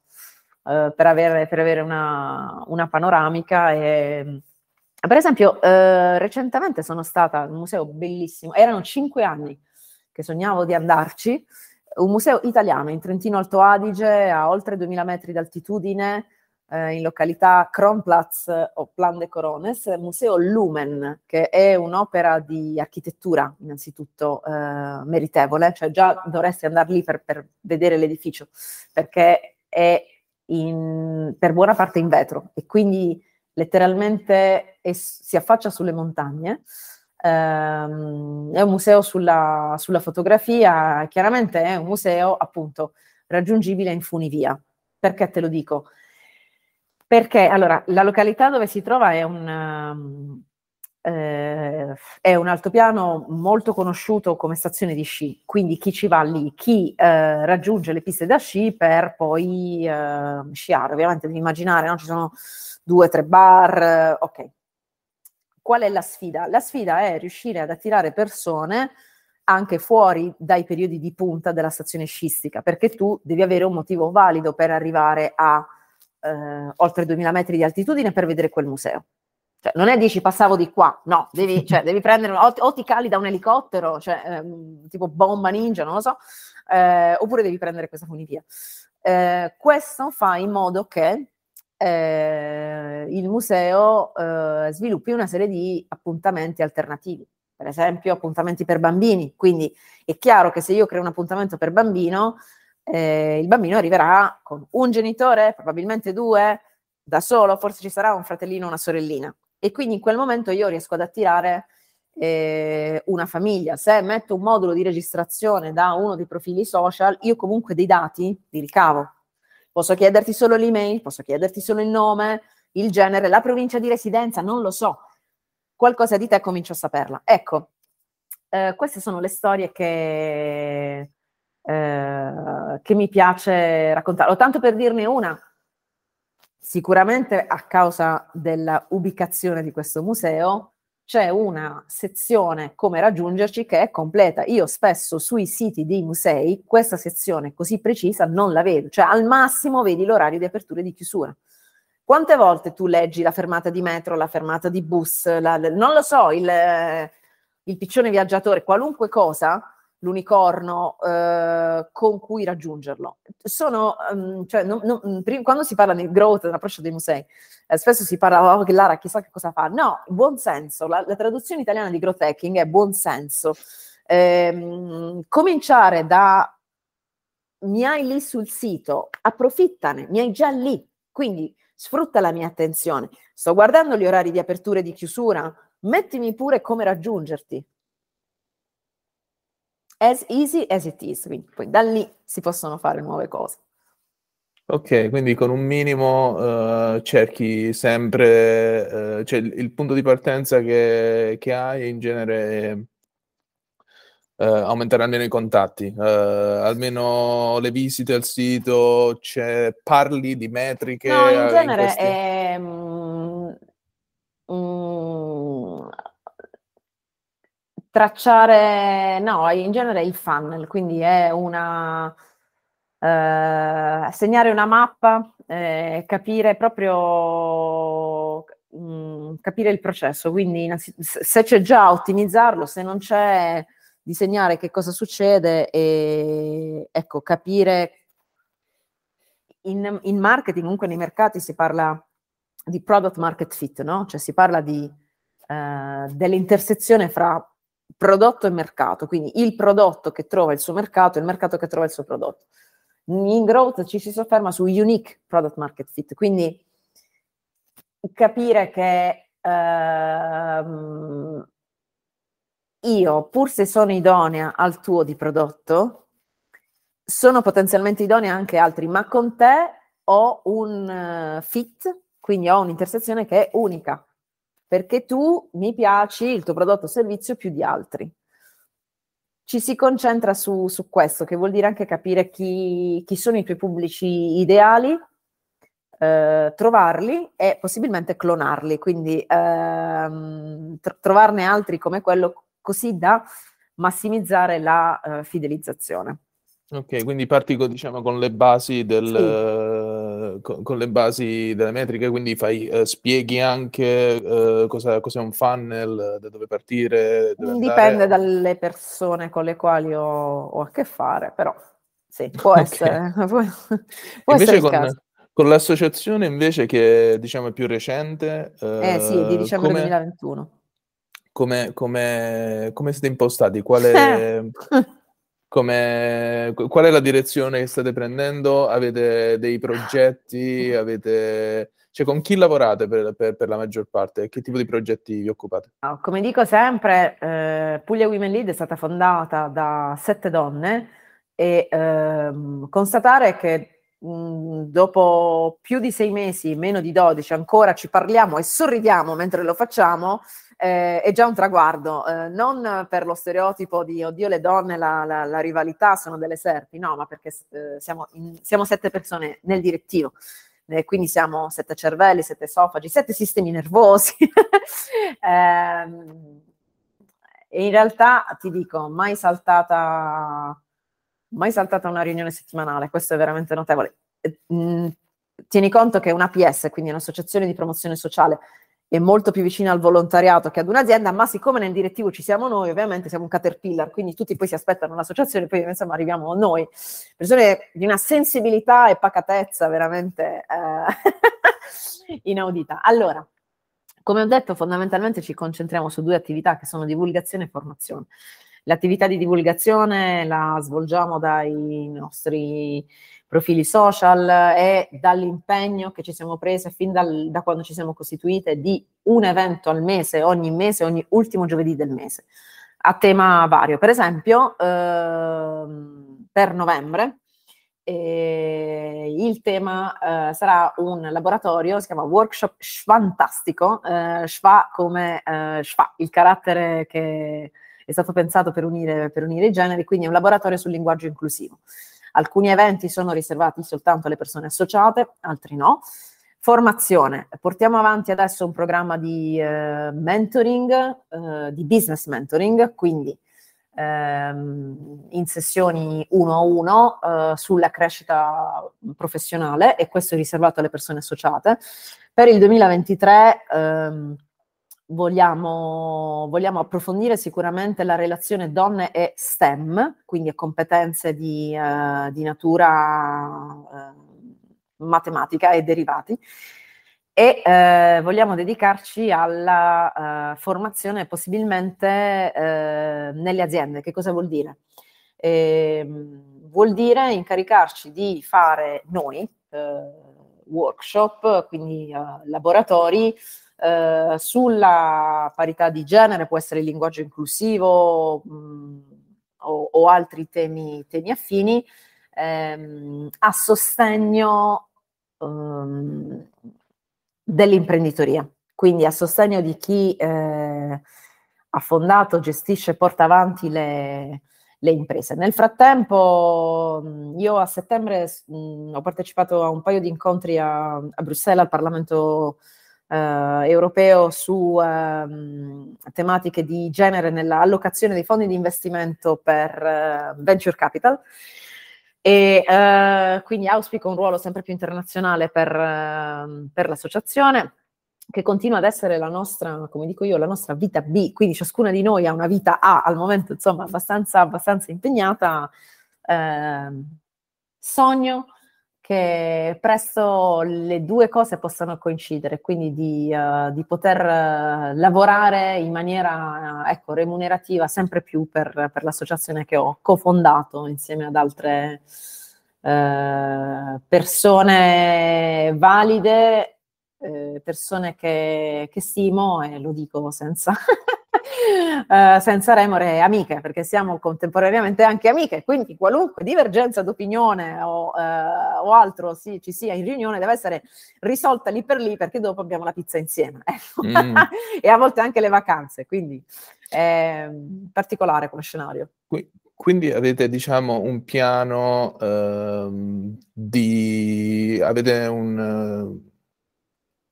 per avere, per avere una, una panoramica e per esempio, eh, recentemente sono stata in un museo bellissimo, erano cinque anni che sognavo di andarci, un museo italiano in Trentino Alto Adige, a oltre 2000 metri d'altitudine, eh, in località Kronplatz o Plan de Corones, Museo Lumen, che è un'opera di architettura innanzitutto eh, meritevole, cioè già dovresti andare lì per, per vedere l'edificio, perché è in, per buona parte in vetro e quindi letteralmente è, si affaccia sulle montagne. Um, è un museo sulla, sulla, fotografia, chiaramente è un museo appunto raggiungibile in funivia. Perché te lo dico? Perché allora la località dove si trova è un, um, eh, è un altopiano molto conosciuto come stazione di sci, quindi chi ci va lì, chi eh, raggiunge le piste da sci per poi eh, sciare, ovviamente devi immaginare, no? ci sono due tre bar, ok. Qual è la sfida? La sfida è riuscire ad attirare persone anche fuori dai periodi di punta della stazione scistica, perché tu devi avere un motivo valido per arrivare a eh, oltre 2000 metri di altitudine per vedere quel museo. Cioè, non è dici passavo di qua, no, devi, cioè, devi prendere, o, o, ti cali da un elicottero, cioè, ehm, tipo bomba ninja, non lo so, eh, oppure devi prendere questa funivia. Eh, questo fa in modo che eh, il museo eh, sviluppi una serie di appuntamenti alternativi, per esempio appuntamenti per bambini. Quindi è chiaro che se io creo un appuntamento per bambino, eh, il bambino arriverà con un genitore, probabilmente due, da solo, forse ci sarà un fratellino o una sorellina. E quindi in quel momento io riesco ad attirare eh, una famiglia. Se metto un modulo di registrazione da uno dei profili social, io comunque dei dati li ricavo Posso chiederti solo l'email, posso chiederti solo il nome, il genere, la provincia di residenza, non lo so. Qualcosa di te comincio a saperla. Ecco, eh, queste sono le storie che, eh, che mi piace raccontare. O tanto per dirne una, sicuramente a causa della ubicazione di questo museo, c'è una sezione come raggiungerci che è completa. Io spesso sui siti dei musei questa sezione così precisa non la vedo, cioè al massimo vedi l'orario di apertura e di chiusura. Quante volte tu leggi la fermata di metro, la fermata di bus, la, non lo so, il, il, piccione viaggiatore, qualunque cosa, l'unicorno eh, con cui raggiungerlo. sono, um, cioè, non, non, prim- quando si parla di growth, dell'approccio dei musei, eh, spesso si parla, oh, che Lara chissà che cosa fa. No, buon senso, la, la traduzione italiana di growth hacking è buon senso. Eh, cominciare da mi hai lì sul sito, approfittane, mi hai già lì, quindi sfrutta la mia attenzione. Sto guardando gli orari di apertura e di chiusura, mettimi pure come raggiungerti. As easy as it is, quindi poi da lì si possono fare nuove cose. Ok, quindi con un minimo uh, cerchi sempre, uh, cioè il, il, punto di partenza che, che hai in genere uh, aumentare almeno i contatti, almeno le visite al sito, cioè, parli di metriche. No, in genere in questi... è... Mm, mm, tracciare, no, in genere è il funnel, quindi è una... Eh, segnare una mappa, eh, capire proprio mm, capire il processo, quindi se c'è già ottimizzarlo, se non c'è disegnare che cosa succede e ecco, capire in, in marketing, comunque nei mercati si parla di product market fit, no? Cioè si parla di, eh, dell'intersezione fra prodotto e mercato, quindi il prodotto che trova il suo mercato e il mercato che trova il suo prodotto. In growth ci si sofferma su unique product market fit, quindi capire che ehm, io, pur se sono idonea al tuo di prodotto, sono potenzialmente idonea anche altri, ma con te ho un uh, fit, quindi ho un'intersezione che è unica perché tu mi piaci, il tuo prodotto o servizio più di altri. Ci si concentra su, su questo, che vuol dire anche capire chi, chi sono i tuoi pubblici ideali, eh, trovarli e possibilmente clonarli, quindi ehm, tr- trovarne altri come quello così da massimizzare la eh, fidelizzazione. Ok, quindi parti diciamo, con le basi del, sì. Con, con, le basi delle metriche, quindi fai, uh, spieghi anche uh, cosa, cos'è un funnel, da dove partire. Dove Dipende andare. dalle persone con le quali ho, ho a che fare, però sì, può okay. essere. può, può essere con, con, l'associazione invece che diciamo è più recente. Eh sì, di dicembre come, 2021. Come, come, come siete impostati? Quale... Come, qual è la direzione che state prendendo? Avete dei progetti? Avete, cioè, con chi lavorate per, per, per la maggior parte? Che tipo di progetti vi occupate? come dico sempre, eh, Puglia Women Lead è stata fondata da sette donne e ehm, constatare che mh, dopo più di sei mesi, meno di dodici, ancora ci parliamo e sorridiamo mentre lo facciamo, eh, è già un traguardo, eh, non per lo stereotipo di oddio le donne, la, la, la rivalità sono delle serpi, no, ma perché eh, siamo, in, siamo, sette persone nel direttivo, eh, quindi siamo sette cervelli, sette esofagi, sette sistemi nervosi. Ehm, e in realtà ti dico, mai saltata, mai saltata una riunione settimanale, questo è veramente notevole. Mm, tieni conto che un APS, quindi un'associazione di promozione sociale, è molto più vicina al volontariato che ad un'azienda, ma siccome nel direttivo ci siamo noi, ovviamente siamo un caterpillar, quindi tutti poi si aspettano l'associazione, poi insomma arriviamo noi, persone di una sensibilità e pacatezza veramente eh, inaudita. Allora, come ho detto, fondamentalmente ci concentriamo su due attività che sono divulgazione e formazione. L'attività di divulgazione la svolgiamo dai nostri profili social e dall'impegno che ci siamo prese fin dal, da quando ci siamo costituite di un evento al mese, ogni mese, ogni ultimo giovedì del mese, a tema vario. Per esempio, ehm, per novembre eh, il tema eh, sarà un laboratorio, si chiama Workshop Schfantastico, eh, Schwa come eh, Schwa, il carattere che è stato pensato per unire, per unire i generi, quindi è un laboratorio sul linguaggio inclusivo. Alcuni eventi sono riservati soltanto alle persone associate, altri no. Formazione. Portiamo avanti adesso un programma di eh, mentoring, eh, di business mentoring, quindi ehm, in sessioni uno a uno eh, sulla crescita professionale e questo è riservato alle persone associate. Per il 2023 ehm, vogliamo, vogliamo, approfondire sicuramente la relazione donne e STEM, quindi competenze di, uh, di natura matematica e derivati e eh, vogliamo dedicarci alla uh, formazione possibilmente uh, nelle aziende. Che cosa vuol dire? Eh, vuol dire incaricarci di fare noi uh, workshop, quindi laboratori sulla parità di genere, può essere il linguaggio inclusivo mh, o, o, altri temi, temi affini, ehm, a sostegno um, dell'imprenditoria, quindi a sostegno di chi eh, ha fondato, gestisce e porta avanti le, le, imprese. Nel frattempo io a settembre mh, ho partecipato a un paio di incontri a, a Bruxelles al Parlamento eh, europeo su eh, tematiche di genere nell'allocazione dei fondi di investimento per eh, venture capital e eh, quindi auspico un ruolo sempre più internazionale per, eh, per, l'associazione che continua ad essere la nostra, come dico io, la nostra vita B, quindi ciascuna di noi ha una vita A al momento, insomma, abbastanza, abbastanza impegnata. Eh, sogno che presto le due cose possano coincidere, quindi di, uh, di poter uh, lavorare in maniera uh, ecco, remunerativa sempre più per, per, l'associazione che ho cofondato insieme ad altre persone valide, persone che, che stimo e lo dico senza uh, senza remore amiche, perché siamo contemporaneamente anche amiche, quindi qualunque divergenza d'opinione o, uh, o altro sì, ci sia in riunione deve essere risolta lì per lì, perché dopo abbiamo la pizza insieme ecco. mm. e a volte anche le vacanze, quindi è particolare come scenario. Quindi avete, diciamo, un piano uh, di... avete un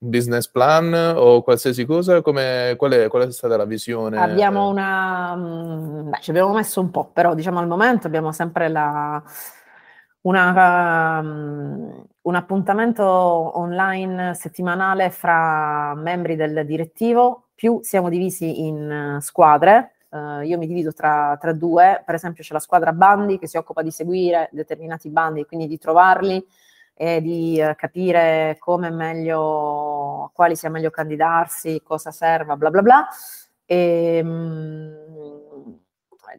business plan o qualsiasi cosa? Come, qual, è, qual, è, stata la visione? Abbiamo una... Mm, beh, ci abbiamo messo un po', però diciamo al momento abbiamo sempre la, una, um, un appuntamento online settimanale fra membri del direttivo, più siamo divisi in squadre. Uh, io mi divido tra, tra due, per esempio c'è la squadra bandi che si occupa di seguire determinati bandi, quindi di trovarli, e di eh, capire come meglio, quali sia meglio candidarsi, cosa serva, bla bla bla. E, mh,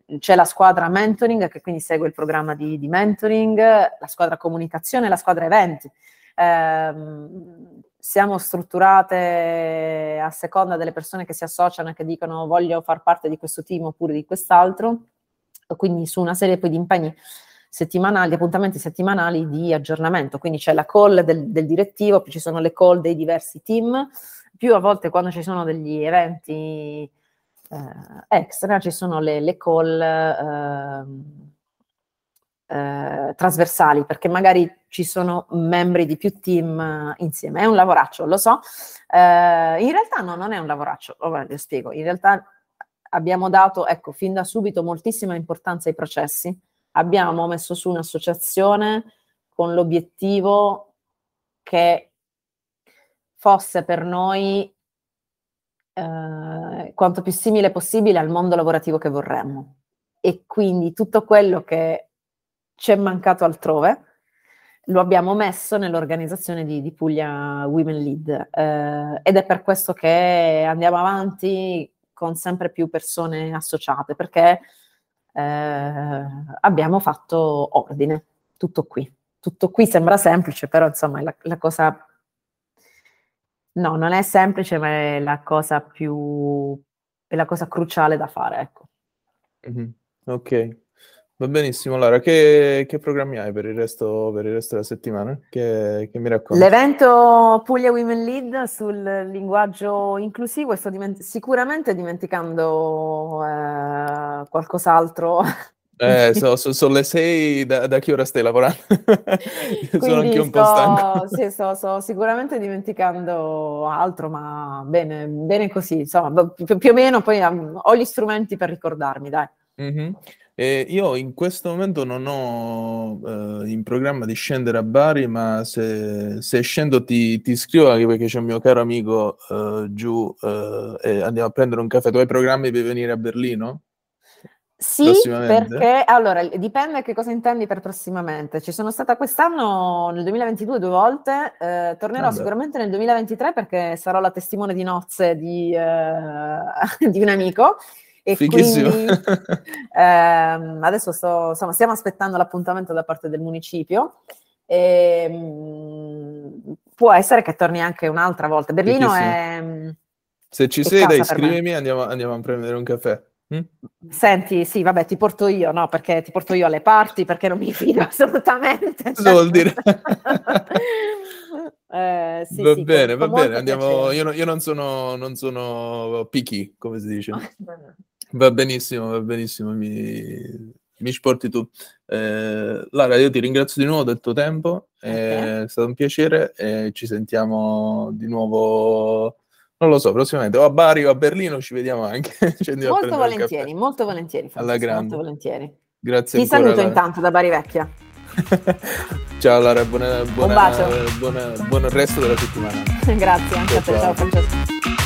mm, c'è la squadra mentoring che quindi segue il programma di, di mentoring, la squadra comunicazione e la squadra eventi. Eh, siamo strutturate a seconda delle persone che si associano e che dicono voglio far parte di questo team oppure di quest'altro, quindi su una serie poi di impegni settimanali, appuntamenti settimanali di aggiornamento, quindi c'è la call del, del direttivo, più ci sono le call dei diversi team, più a volte quando ci sono degli eventi eh, extra ci sono le, le call eh, eh, trasversali, perché magari ci sono membri di più team eh, insieme. È un lavoraccio, lo so. Eh, in realtà no, non è un lavoraccio, oh, vi spiego. In realtà abbiamo dato, ecco, fin da subito moltissima importanza ai processi abbiamo messo su un'associazione con l'obiettivo che fosse per noi eh, quanto più simile possibile al mondo lavorativo che vorremmo. E quindi tutto quello che ci è mancato altrove lo abbiamo messo nell'organizzazione di, di Puglia Women Lead eh, ed è per questo che andiamo avanti con sempre più persone associate, perché abbiamo fatto ordine, tutto qui. Tutto qui sembra semplice, però insomma la, la cosa... No, non è semplice, ma è la cosa più... è la cosa cruciale da fare, ecco. Mm-hmm. Ok. Va benissimo, Lara. Che, che programmi hai per il, resto, per il resto della settimana? Che, che mi racconti? L'evento Puglia Women Lead sul linguaggio inclusivo e sto diment- sicuramente dimenticando eh, qualcos'altro. Eh, so, so, sono le sei, da, da, che ora stai lavorando? sono anche un sto, po' stanco. Sì, sto, sto sicuramente dimenticando altro, ma bene, bene così, insomma, più, più o meno poi um, ho gli strumenti per ricordarmi, dai. Mm-hmm. Io in questo momento non ho eh, in programma di scendere a Bari, ma se, se scendo ti, ti, scrivo anche perché c'è un mio caro amico eh, giù eh, e andiamo a prendere un caffè. Tu hai programmi per venire a Berlino? Sì, perché allora dipende che cosa intendi per prossimamente. Ci sono stata quest'anno nel 2022 due volte, eh, tornerò ah, sicuramente nel 2023 perché sarò la testimone di nozze di, eh, di un amico. E Fighissimo. quindi ehm, adesso sto, insomma, stiamo aspettando l'appuntamento da parte del municipio. E, mh, può essere che torni anche un'altra volta. Berlino è. Se ci sei, dai, scrivimi, andiamo, andiamo a prendere un caffè. Mm? Senti, sì, vabbè, ti porto io, no? Perché ti porto io alle parti, perché non mi fido assolutamente. Cosa vuol dire? eh, sì, va sì, bene, va bene, andiamo. Io, io, non sono, non sono picky, come si dice. Va benissimo, va benissimo, mi, mi sporti tu. Eh, Lara, io ti ringrazio di nuovo del tuo tempo, okay. è stato un piacere e ci sentiamo di nuovo non lo so, prossimamente o a Bari o a Berlino ci vediamo anche. molto volentieri, molto volentieri. Alla grande. Molto volentieri. Grazie. Ti saluto Lara. intanto da Bari Vecchia. ciao Lara, buona, buona. Buona, buon resto della settimana. Grazie, anche ciao, a te, ciao Francesco.